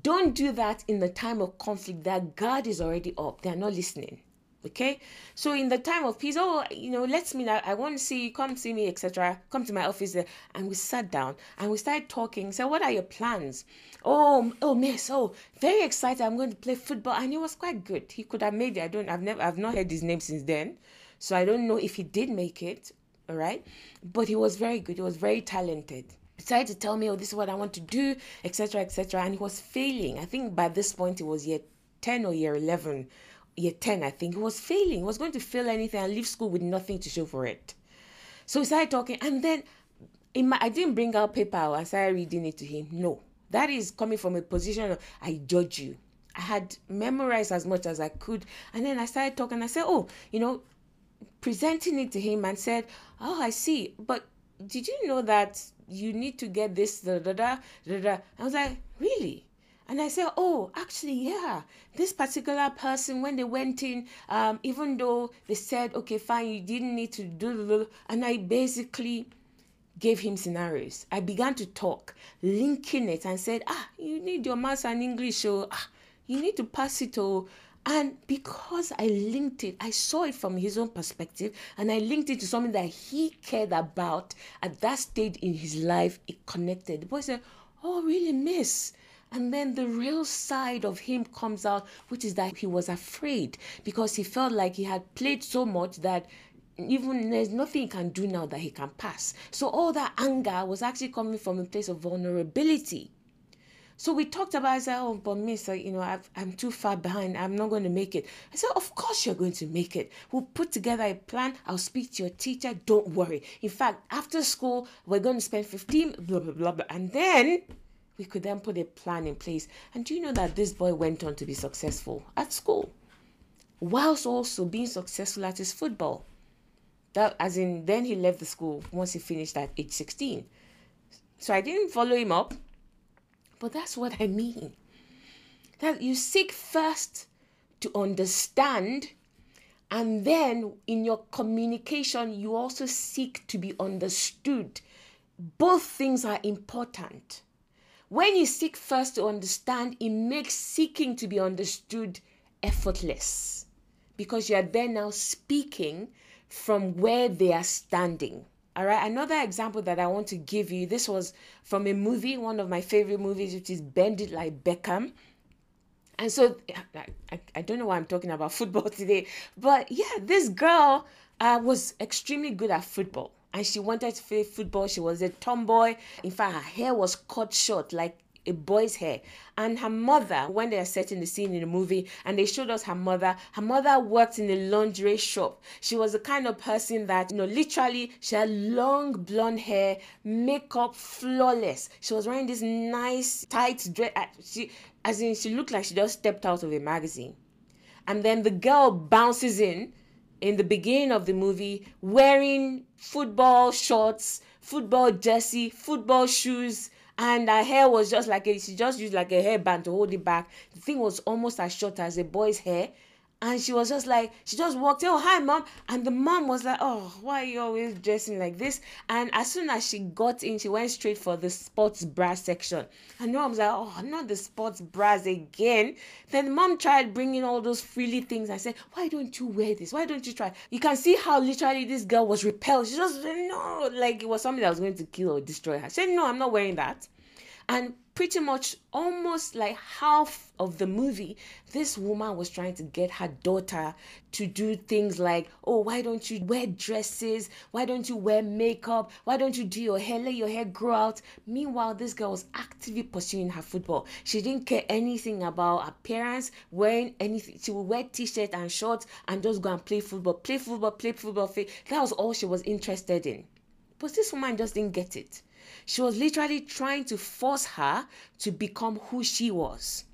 Don't do that in the time of conflict that God is already up. They're not listening. Okay? So in the time of peace, oh, you know, let's meet. I want to see you, come see me, etc. Come to my office there. and we sat down and we started talking. So what are your plans? Oh, oh, miss, oh, very excited. I'm going to play football. And he was quite good. He could have made it. I don't I've never I've not heard his name since then. So I don't know if he did make it all right? But he was very good. He was very talented. He tried to tell me oh this is what i want to do etc etc and he was failing. I think by this point it was year 10 or year 11 year 10 i think. He was failing. He was going to fail anything and leave school with nothing to show for it. So we started talking. And then in my i didn't bring out paper. I started reading it to him. No. That is coming from a position of i judge you. I had memorized as much as I could. And then I started talking. I said, Oh, you know, presenting it to him and said, Oh, I see. But did you know that you need to get this? Da, da, da, da, da. I was like, Really? And I said, Oh, actually, yeah. This particular person, when they went in, um, even though they said, Okay, fine, you didn't need to do, and I basically gave him scenarios. I began to talk, linking it, and said, Ah, you need your maths and English, so ah, you need to pass it to and because I linked it, I saw it from his own perspective and I linked it to something that he cared about at that stage in his life. It connected. The boy said, Oh, really, miss? And then the real side of him comes out, which is that he was afraid because he felt like he had played so much that even there's nothing he can do now that he can pass. So all that anger was actually coming from a place of vulnerability. So we talked about, I said, oh, but miss, you know, i am too far behind. I'm not going to make it. I said, of course you're going to make it. We'll put together a plan. I'll speak to your teacher. Don't worry. In fact, after school, we're going to spend 15, blah, blah, blah, blah. And then we could then put a plan in place. And do you know that this boy went on to be successful at school? Whilst also being successful at his football. That as in then he left the school once he finished at age 16. So I didn't follow him up. But that's what I mean. That you seek first to understand, and then in your communication, you also seek to be understood. Both things are important. When you seek first to understand, it makes seeking to be understood effortless because you are then now speaking from where they are standing. All right, another example that I want to give you this was from a movie, one of my favorite movies, which is Bend It Like Beckham. And so I, I, don't know why I'm talking about football today, but yeah, this girl uh, was extremely good at football and she wanted to play football. She was a tomboy. In fact, her hair was cut short, like a boy's hair. And her mother, when they are setting the scene in the movie and they showed us her mother, her mother worked in a lingerie shop. She was the kind of person that, you know, literally she had long blonde hair, makeup flawless. She was wearing this nice tight dress. She, as in, she looked like she just stepped out of a magazine. And then the girl bounces in in the beginning of the movie wearing football shorts, football jersey, football shoes, and her hair was just like a, she just used like a hairband to hold it back. The thing was almost as short as a boy's hair. And she was just like, she just walked in, oh, hi, mom. And the mom was like, oh, why are you always dressing like this? And as soon as she got in, she went straight for the sports bra section. And mom was like, oh, not the sports bras again. Then mom tried bringing all those frilly things. I said, why don't you wear this? Why don't you try? You can see how literally this girl was repelled. She just, no, like it was something that was going to kill or destroy her. She said, no, I'm not wearing that. And pretty much almost like half of the movie, this woman was trying to get her daughter to do things like, oh, why don't you wear dresses? Why don't you wear makeup? Why don't you do your hair? Let your hair grow out. Meanwhile, this girl was actively pursuing her football. She didn't care anything about appearance, wearing anything. She would wear t-shirt and shorts and just go and play football, play football, play football. That was all she was interested in. But this woman just didn't get it. She was literally trying to force her to become who she was.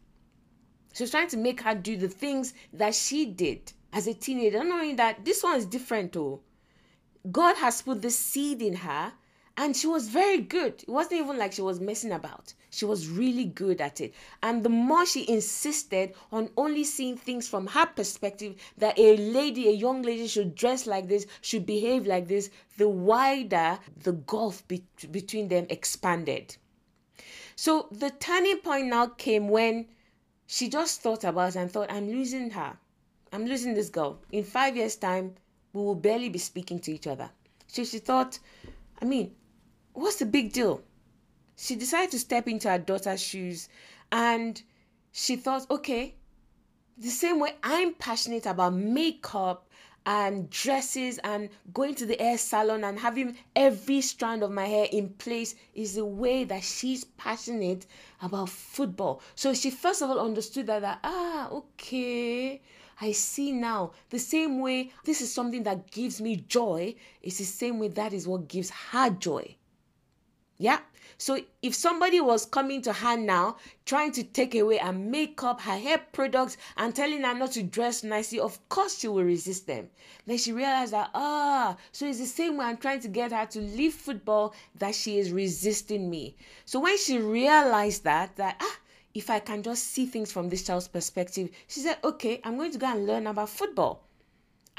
She was trying to make her do the things that she did as a teenager, knowing that this one is different too. God has put the seed in her and she was very good. It wasn't even like she was messing about. She was really good at it. And the more she insisted on only seeing things from her perspective, that a lady, a young lady should dress like this, should behave like this, the wider the gulf be- between them expanded. So the turning point now came when she just thought about and thought, I'm losing her. I'm losing this girl. In five years' time, we will barely be speaking to each other. So she thought, I mean, what's the big deal? She decided to step into her daughter's shoes and she thought, okay, the same way I'm passionate about makeup and dresses and going to the hair salon and having every strand of my hair in place is the way that she's passionate about football. So she first of all understood that, that ah, okay, I see now. The same way this is something that gives me joy, is the same way that is what gives her joy. Yeah. So if somebody was coming to her now, trying to take away her makeup, her hair products, and telling her not to dress nicely, of course she will resist them. Then she realized that, ah, so it's the same way I'm trying to get her to leave football that she is resisting me. So when she realized that, that, ah, if I can just see things from this child's perspective, she said, okay, I'm going to go and learn about football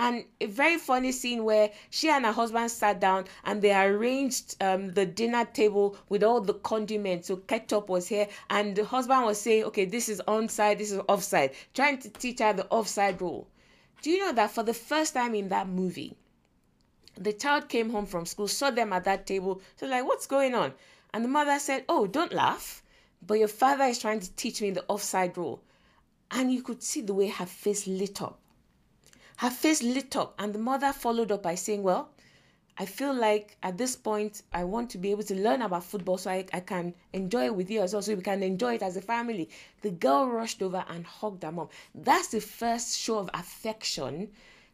and a very funny scene where she and her husband sat down and they arranged um, the dinner table with all the condiments. So ketchup was here, and the husband was saying, "Okay, this is onside, this is offside," trying to teach her the offside rule. Do you know that for the first time in that movie, the child came home from school, saw them at that table, so like, "What's going on?" And the mother said, "Oh, don't laugh, but your father is trying to teach me the offside rule," and you could see the way her face lit up Her face lit up, and the mother followed up by saying, Well, I feel like at this point, I want to be able to learn about football so I, I can enjoy it with you as well, so we can enjoy it as a family. The girl rushed over and hugged her mom. That's the first show of affection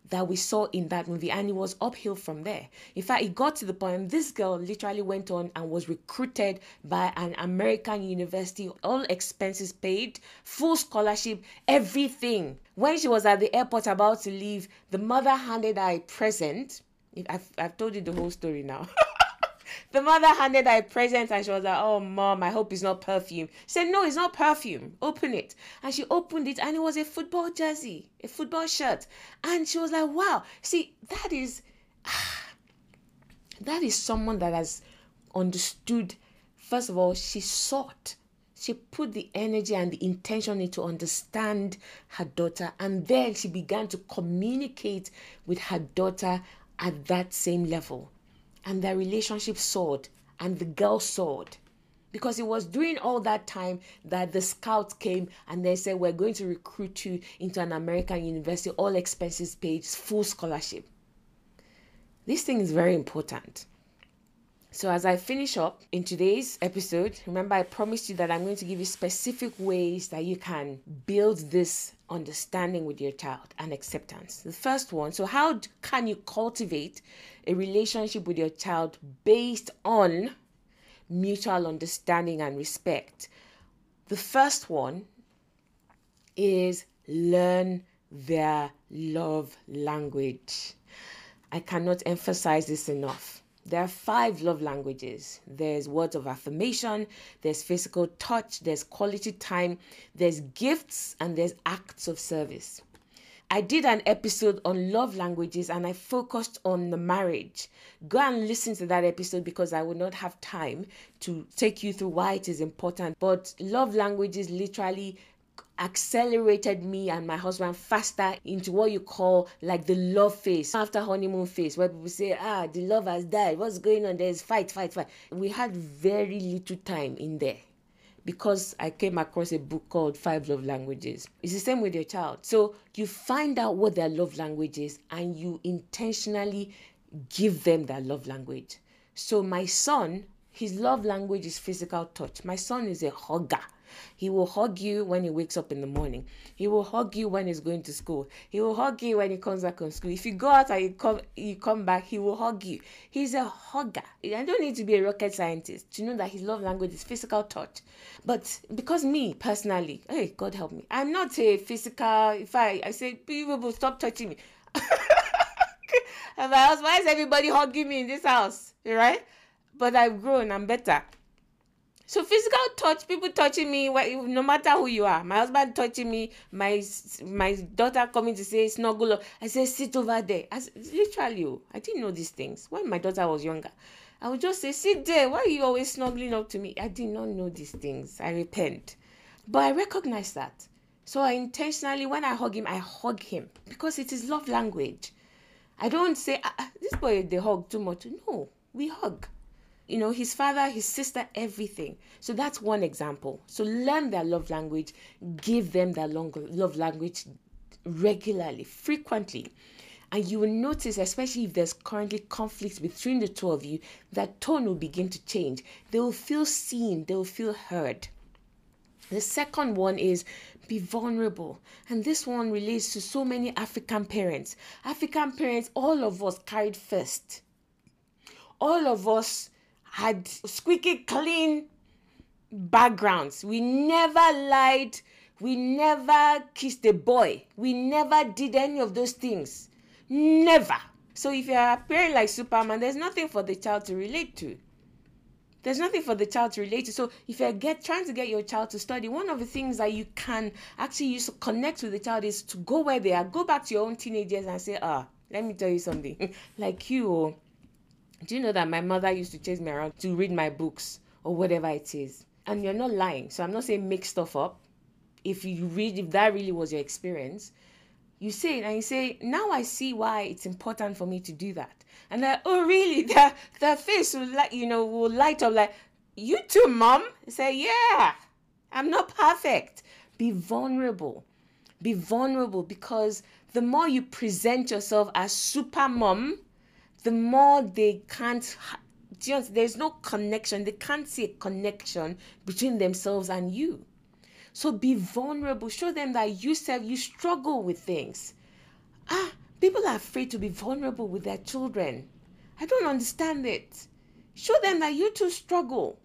that we saw in that movie, and it was uphill from there. In fact, it got to the point this girl literally went on and was recruited by an American university, all expenses paid, full scholarship, everything. When she was at the airport about to leave, the mother handed her a present I've, I've told you the whole story now. the mother handed her a present and she was like, Oh, mom, I hope it's not perfume. She said, No, it's not perfume. Open it. And she opened it and it was a football jersey, a football shirt. And she was like, Wow. See, that is. that is someone that has understood. First of all, she sought she put the energy and the intention into understand her daughter and then she began to communicate with her daughter at that same level. And their relationship soared, and the girl soared. Because it was during all that time that the scouts came and they said, We're going to recruit you into an American university, all expenses paid, full scholarship. This thing is very important. So, as I finish up in today's episode, remember I promised you that I'm going to give you specific ways that you can build this understanding with your child and acceptance. The first one so, how can you cultivate a relationship with your child based on mutual understanding and respect? The first one is learn their love language. I cannot emphasize this enough there are five love languages there's words of affirmation, there's physical touch, there's quality time, there's gifts, and there's acts of service. I did an episode on love languages and I focused on the marriage. Go and listen to that episode because I would not have time to take you through why it is important. But love languages literally accelerated me and my husband faster into what you call like the love phase after honeymoon phase where people say ah the love has died what's going on there's fight fight fight we had very little time in there because I came across a book called Five Love Languages. It's the same with your child. So you find out what their love language is and you intentionally give them that love language. So my son, his love language is physical touch. My son is a hugger. He will hug you when he wakes up in the morning. He will hug you when he's going to school. He will hug you when he comes back from school. If you go out and you come, you come back, he will hug you. He's a hugger. I don't need to be a rocket scientist to know that his love language is physical touch. But because me personally, hey, God help me, I'm not a physical. If I, I say, people stop touching me. and my house, why is everybody hugging me in this house? Right? But I've grown, I'm better. So physical touch, people touching me, no matter who you are. My husband touching me, my my daughter coming to say snuggle up. I say sit over there. As literally, oh, I didn't know these things when my daughter was younger. I would just say sit there. Why are you always snuggling up to me? I did not know these things. I repent, but I recognize that. So I intentionally, when I hug him, I hug him because it is love language. I don't say ah, ah this boy they hug too much. No, we hug you know, his father, his sister, everything. So that's one example. So learn their love language, give them their long love language regularly, frequently. And you will notice, especially if there's currently conflict between the two of you, that tone will begin to change. They will feel seen, they will feel heard. The second one is be vulnerable. And this one relates to so many African parents. African parents, all of us carried first. All of us had squeaky clean backgrounds. We never lied. We never kissed a boy. We never did any of those things. Never. So if you're appearing like Superman, there's nothing for the child to relate to. There's nothing for the child to relate to. So if you're get trying to get your child to study, one of the things that you can actually use to connect with the child is to go where they are. Go back to your own teenagers and say, ah, let me tell you something. like you, oh, do you know that my mother used to chase me around to read my books or whatever it is? And you're not lying. So I'm not saying make stuff up. If you read, if that really was your experience, you say it and you say, now I see why it's important for me to do that. And then, oh really? Their their face will like you know will light up like, you too, mom. say, yeah, I'm not perfect. Be vulnerable. Be vulnerable because the more you present yourself as super mom, the more they can't just there's no connection. They can't see a connection between themselves and you. So be vulnerable. Show them that you self you struggle with things. Ah, people are afraid to be vulnerable with their children. I don't understand it. Show them that you too struggle.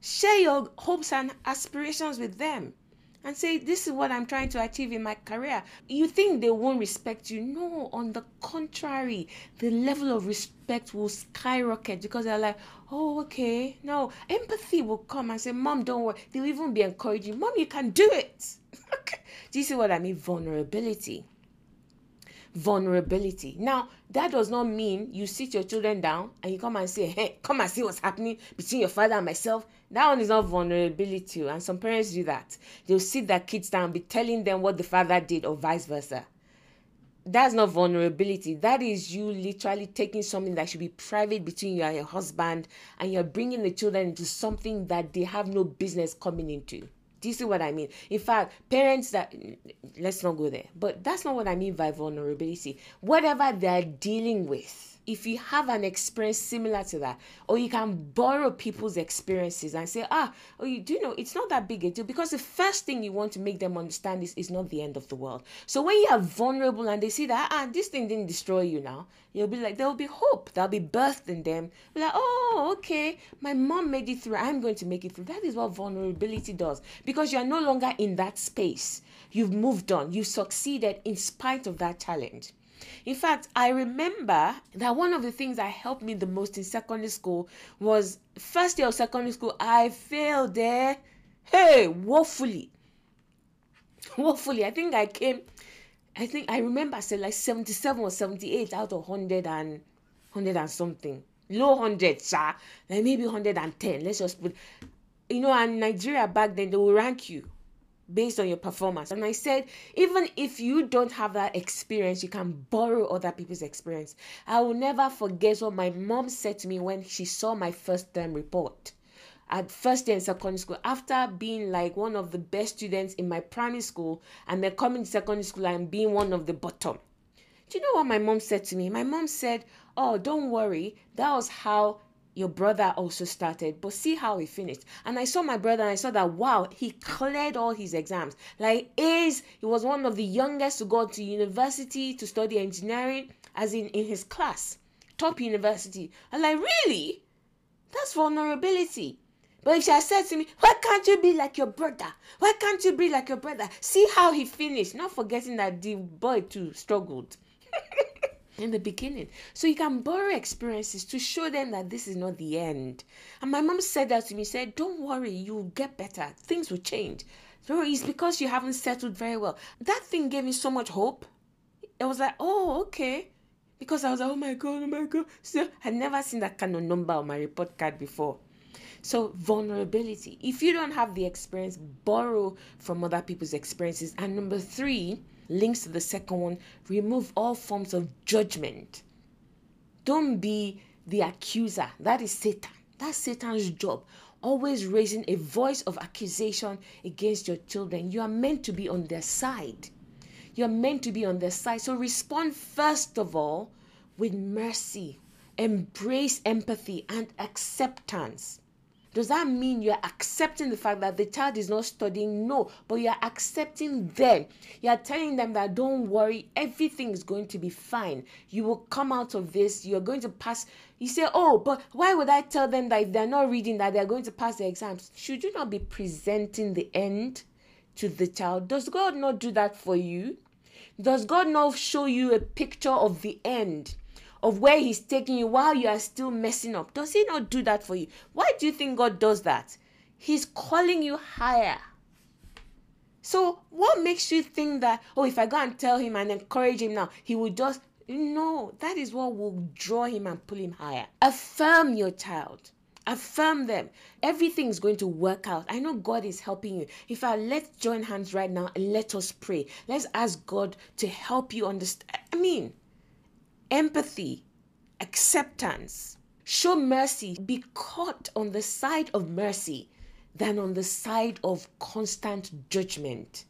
Share your hopes and aspirations with them and say, This is what I'm trying to achieve in my career. You think they won't respect you? No, on the contrary, the level of respect will skyrocket because they're like, Oh, okay. No, empathy will come and say, Mom, don't worry. They'll even be encouraging, Mom, you can do it. do you see what I mean? Vulnerability vulnerability. Now, that does not mean you sit your children down and you come and say, hey, come and see what's happening between your father and myself. That one is not vulnerability. Oh, and some parents do that. They'll sit their kids down and be telling them what the father did or vice versa. That's not vulnerability. That is you literally taking something that should be private between you and your husband and you're bringing the children into something that they have no business coming into. Do you see what I mean? In fact, parents that let's not go there, but that's not what I mean by vulnerability. Whatever they're dealing with, if you have an experience similar to that, or you can borrow people's experiences and say, ah, oh, you do know it's not that big a deal because the first thing you want to make them understand is it's not the end of the world. So when you are vulnerable and they see that, ah, this thing didn't destroy you now, you'll be like, there'll be hope, there'll be birth in them. Be like, oh, okay, my mom made it through, I'm going to make it through. That is what vulnerability does because you're no longer in that space. You've moved on, you've succeeded in spite of that challenge. In fact, I remember that one of the things that helped me the most in secondary school was first year of secondary school, I failed there. Hey, woefully. Woefully. I think I came, I think I remember I said like 77 or 78 out of 100 and 100 and something. Low 100, sir. Like maybe 110. Let's just put, you know, and Nigeria back then, they will rank you based on your performance. And I said, even if you don't have that experience, you can borrow other people's experience. I will never forget what my mom said to me when she saw my first term report at first year in secondary school after being like one of the best students in my primary school and then coming to secondary school and being one of the bottom. Do you know what my mom said to me? My mom said, Oh, don't worry. That was how your brother also started, but see how he finished. And I saw my brother and I saw that wow, he cleared all his exams. Like A's, he was one of the youngest to go to university to study engineering, as in in his class, top university. I'm like, really? That's vulnerability. But if she had said to me, Why can't you be like your brother? Why can't you be like your brother? See how he finished, not forgetting that the boy too struggled. in the beginning. So you can borrow experiences to show them that this is not the end. And my mom said that to me, said, Don't worry, you'll get better. Things will change. So it's because you haven't settled very well. That thing gave me so much hope. It was like, oh, okay. Because I was like, oh my God, oh my God. So I'd never seen that kind of number on my report card before. So, vulnerability. If you don't have the experience, borrow from other people's experiences. And number three, links to the second one remove all forms of judgment. Don't be the accuser. That is Satan. That's Satan's job. Always raising a voice of accusation against your children. You are meant to be on their side. You are meant to be on their side. So respond first of all with mercy, embrace empathy and acceptance. Does that mean you're accepting the fact that the child is not studying? No, but you're accepting them. You're telling them that don't worry, everything is going to be fine. You will come out of this, you're going to pass. You say, Oh, but why would I tell them that if they're not reading that they're going to pass the exams? Should you not be presenting the end to the child? Does God not do that for you? Does God not show you a picture of the end? Of where He's taking you while you are still messing up. Does He not do that for you? Why do you think God does that? He's calling you higher. So, what makes you think that, oh, if I go and tell him and encourage him now, he will just. No, that is what will draw him and pull him higher. Affirm your child. Affirm them. Everything is going to work out. I know God is helping you. If I let's join hands right now and let us pray. Let's ask God to help you understand. I mean, empathy, acceptance. Show mercy. Be caught on the side of mercy than on the side of constant judgment.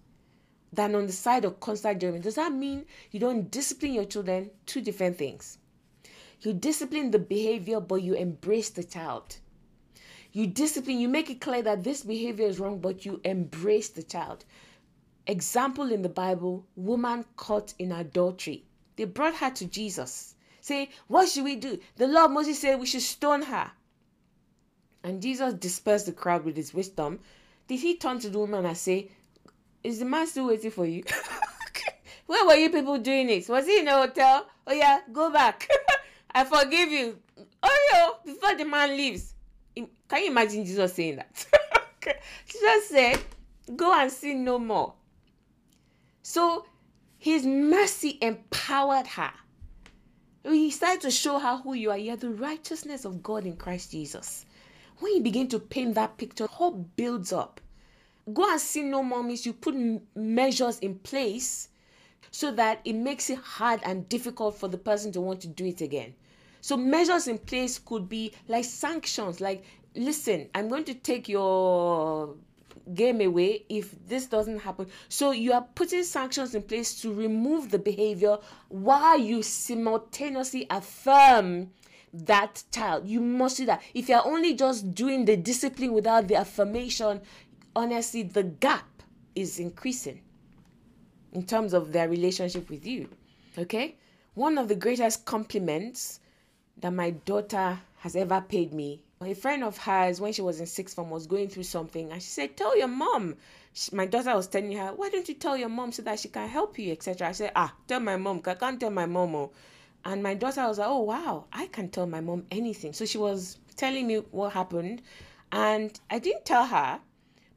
than on the side of constant judgment. Does that mean you don't discipline your children? Two different things. You discipline the behavior, but you embrace the child. You discipline, you make it clear that this behavior is wrong, but you embrace the child. Example in the Bible woman caught in adultery. They brought her to Jesus. Say, what should we do? The Lord Moses said we should stone her. And Jesus dispersed the crowd with his wisdom. Did he turn to the woman and say, Is the man still waiting for you? Where were you people doing it? Was he in a hotel? Oh, yeah, go back. I forgive you. Oh, yo, before the man leaves. Can you imagine Jesus saying that? Jesus said, Go and sin no more. So his mercy empowered her. He started to show her who you are. You are the righteousness of God in Christ Jesus. When you begin to paint that picture, hope builds up. Go and see no means you put measures in place so that it makes it hard and difficult for the person to want to do it again. So measures in place could be like sanctions, like listen, I'm going to take your game away if this doesn't happen. So you are putting sanctions in place to remove the behavior while you simultaneously affirm that child. You must do that. If you're only just doing the discipline without the affirmation, honestly, the gap is increasing in terms of their relationship with you. Okay? One of the greatest compliments that my daughter has ever paid me. A friend of hers, when she was in sixth form, was going through something, and she said, "Tell your mom." She, my daughter was telling her, "Why don't you tell your mom so that she can help you, etc." I said, "Ah, tell my mom. I can't tell my mom." Oh. And my daughter was like, "Oh wow, I can tell my mom anything." So she was telling me what happened, and I didn't tell her,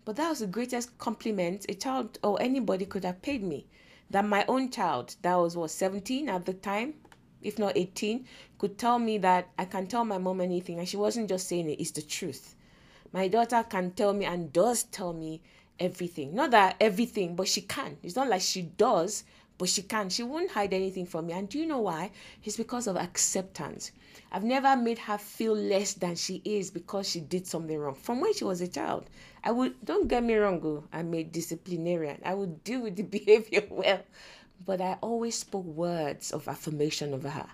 but that was the greatest compliment a child or anybody could have paid me. That my own child, that was what 17 at the time, if not 18, could tell me that I can tell my mom anything. And she wasn't just saying it, it's the truth. My daughter can tell me and does tell me everything. Not that everything, but she can. It's not like she does, but she can. She won't hide anything from me. And do you know why? It's because of acceptance. I've never made her feel less than she is because she did something wrong. From when she was a child, I would, don't get me wrong, oh, I'm a disciplinarian. I would deal with the behavior well but I always spoke words of affirmation over her.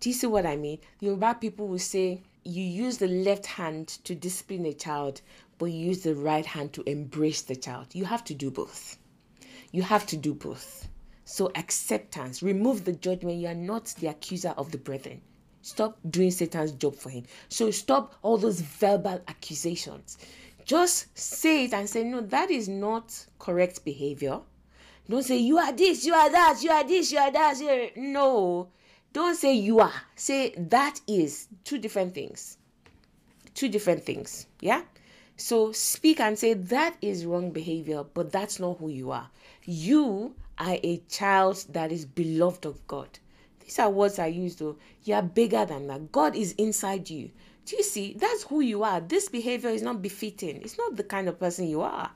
Do you see what I mean? Yoruba people will say you use the left hand to discipline a child, but you use the right hand to embrace the child. You have to do both. You have to do both. So, acceptance, remove the judgment. You are not the accuser of the brethren. Stop doing Satan's job for him. So, stop all those verbal accusations. Just say it and say, no, that is not correct behavior don't say you are this, you are that, you are this, you are that. No. Don't say you are. Say that is two different things. Two different things. Yeah? So speak and say that is wrong behavior, but that's not who you are. You are a child that is beloved of God. These are words I use though. You are bigger than that. God is inside you. Do you see? That's who you are. This behavior is not befitting. It's not the kind of person you are.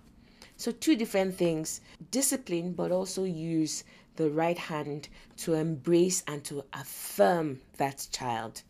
So, two different things discipline, but also use the right hand to embrace and to affirm that child.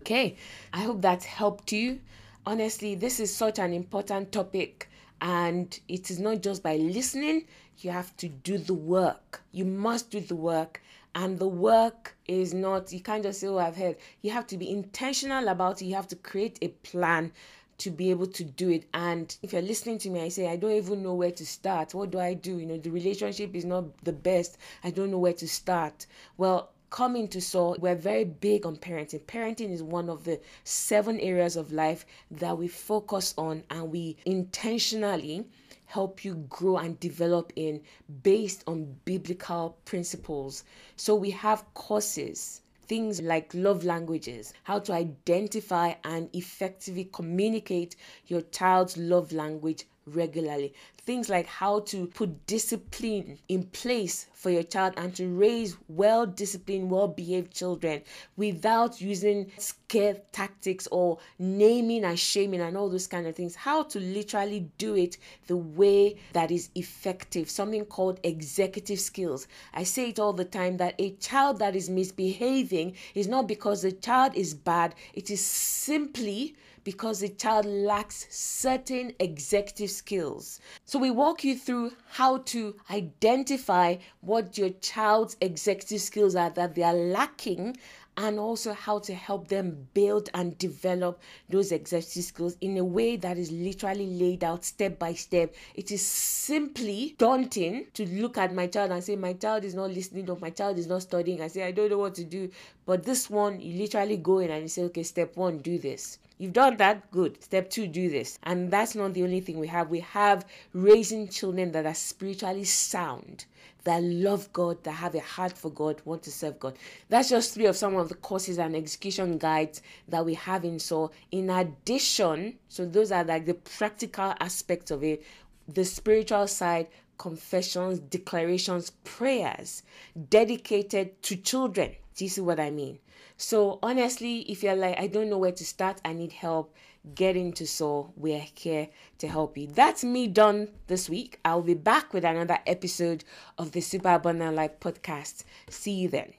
Okay, I hope that helped you. Honestly, this is such an important topic, and it is not just by listening, you have to do the work. You must do the work, and the work is not, you can't just say, Oh, I've heard. You have to be intentional about it, you have to create a plan to be able to do it. And if you're listening to me, I say, I don't even know where to start. What do I do? You know, the relationship is not the best. I don't know where to start. Well, coming to SAW, we're very big on parenting. Parenting is one of the seven areas of life that we focus on and we intentionally help you grow and develop in based on biblical principles. So we have courses things like love languages, how to identify and effectively communicate your child's love language regularly. Things like how to put discipline in place for your child and to raise well disciplined, well behaved children without using scare tactics or naming and shaming and all those kind of things. How to literally do it the way that is effective, something called executive skills. I say it all the time that a child that is misbehaving is not because the child is bad, it is simply because the child lacks certain executive skills. So we walk you through how to identify what your child's executive skills are that they are lacking and also how to help them build and develop those executive skills in a way that is literally laid out step by step. It is simply daunting to look at my child and say, My child is not listening or my child is not studying. I say, I don't know what to do. But this one, you literally go in and you say, Okay, step one, do this. You've done that, good. Step two, do this. And that's not the only thing we have. We have raising children that are spiritually sound, that love God, that have a heart for God, want to serve God. That's just three of some of the courses and execution guides that we have in so in addition so those are like the practical aspects of it the spiritual side confessions declarations prayers dedicated to children this is what I mean. So honestly, if you're like, I don't know where to start, I need help, getting to Soul. We're here to help you. That's me done this week. I'll be back with another episode of the Super Abundant Life podcast. See you then.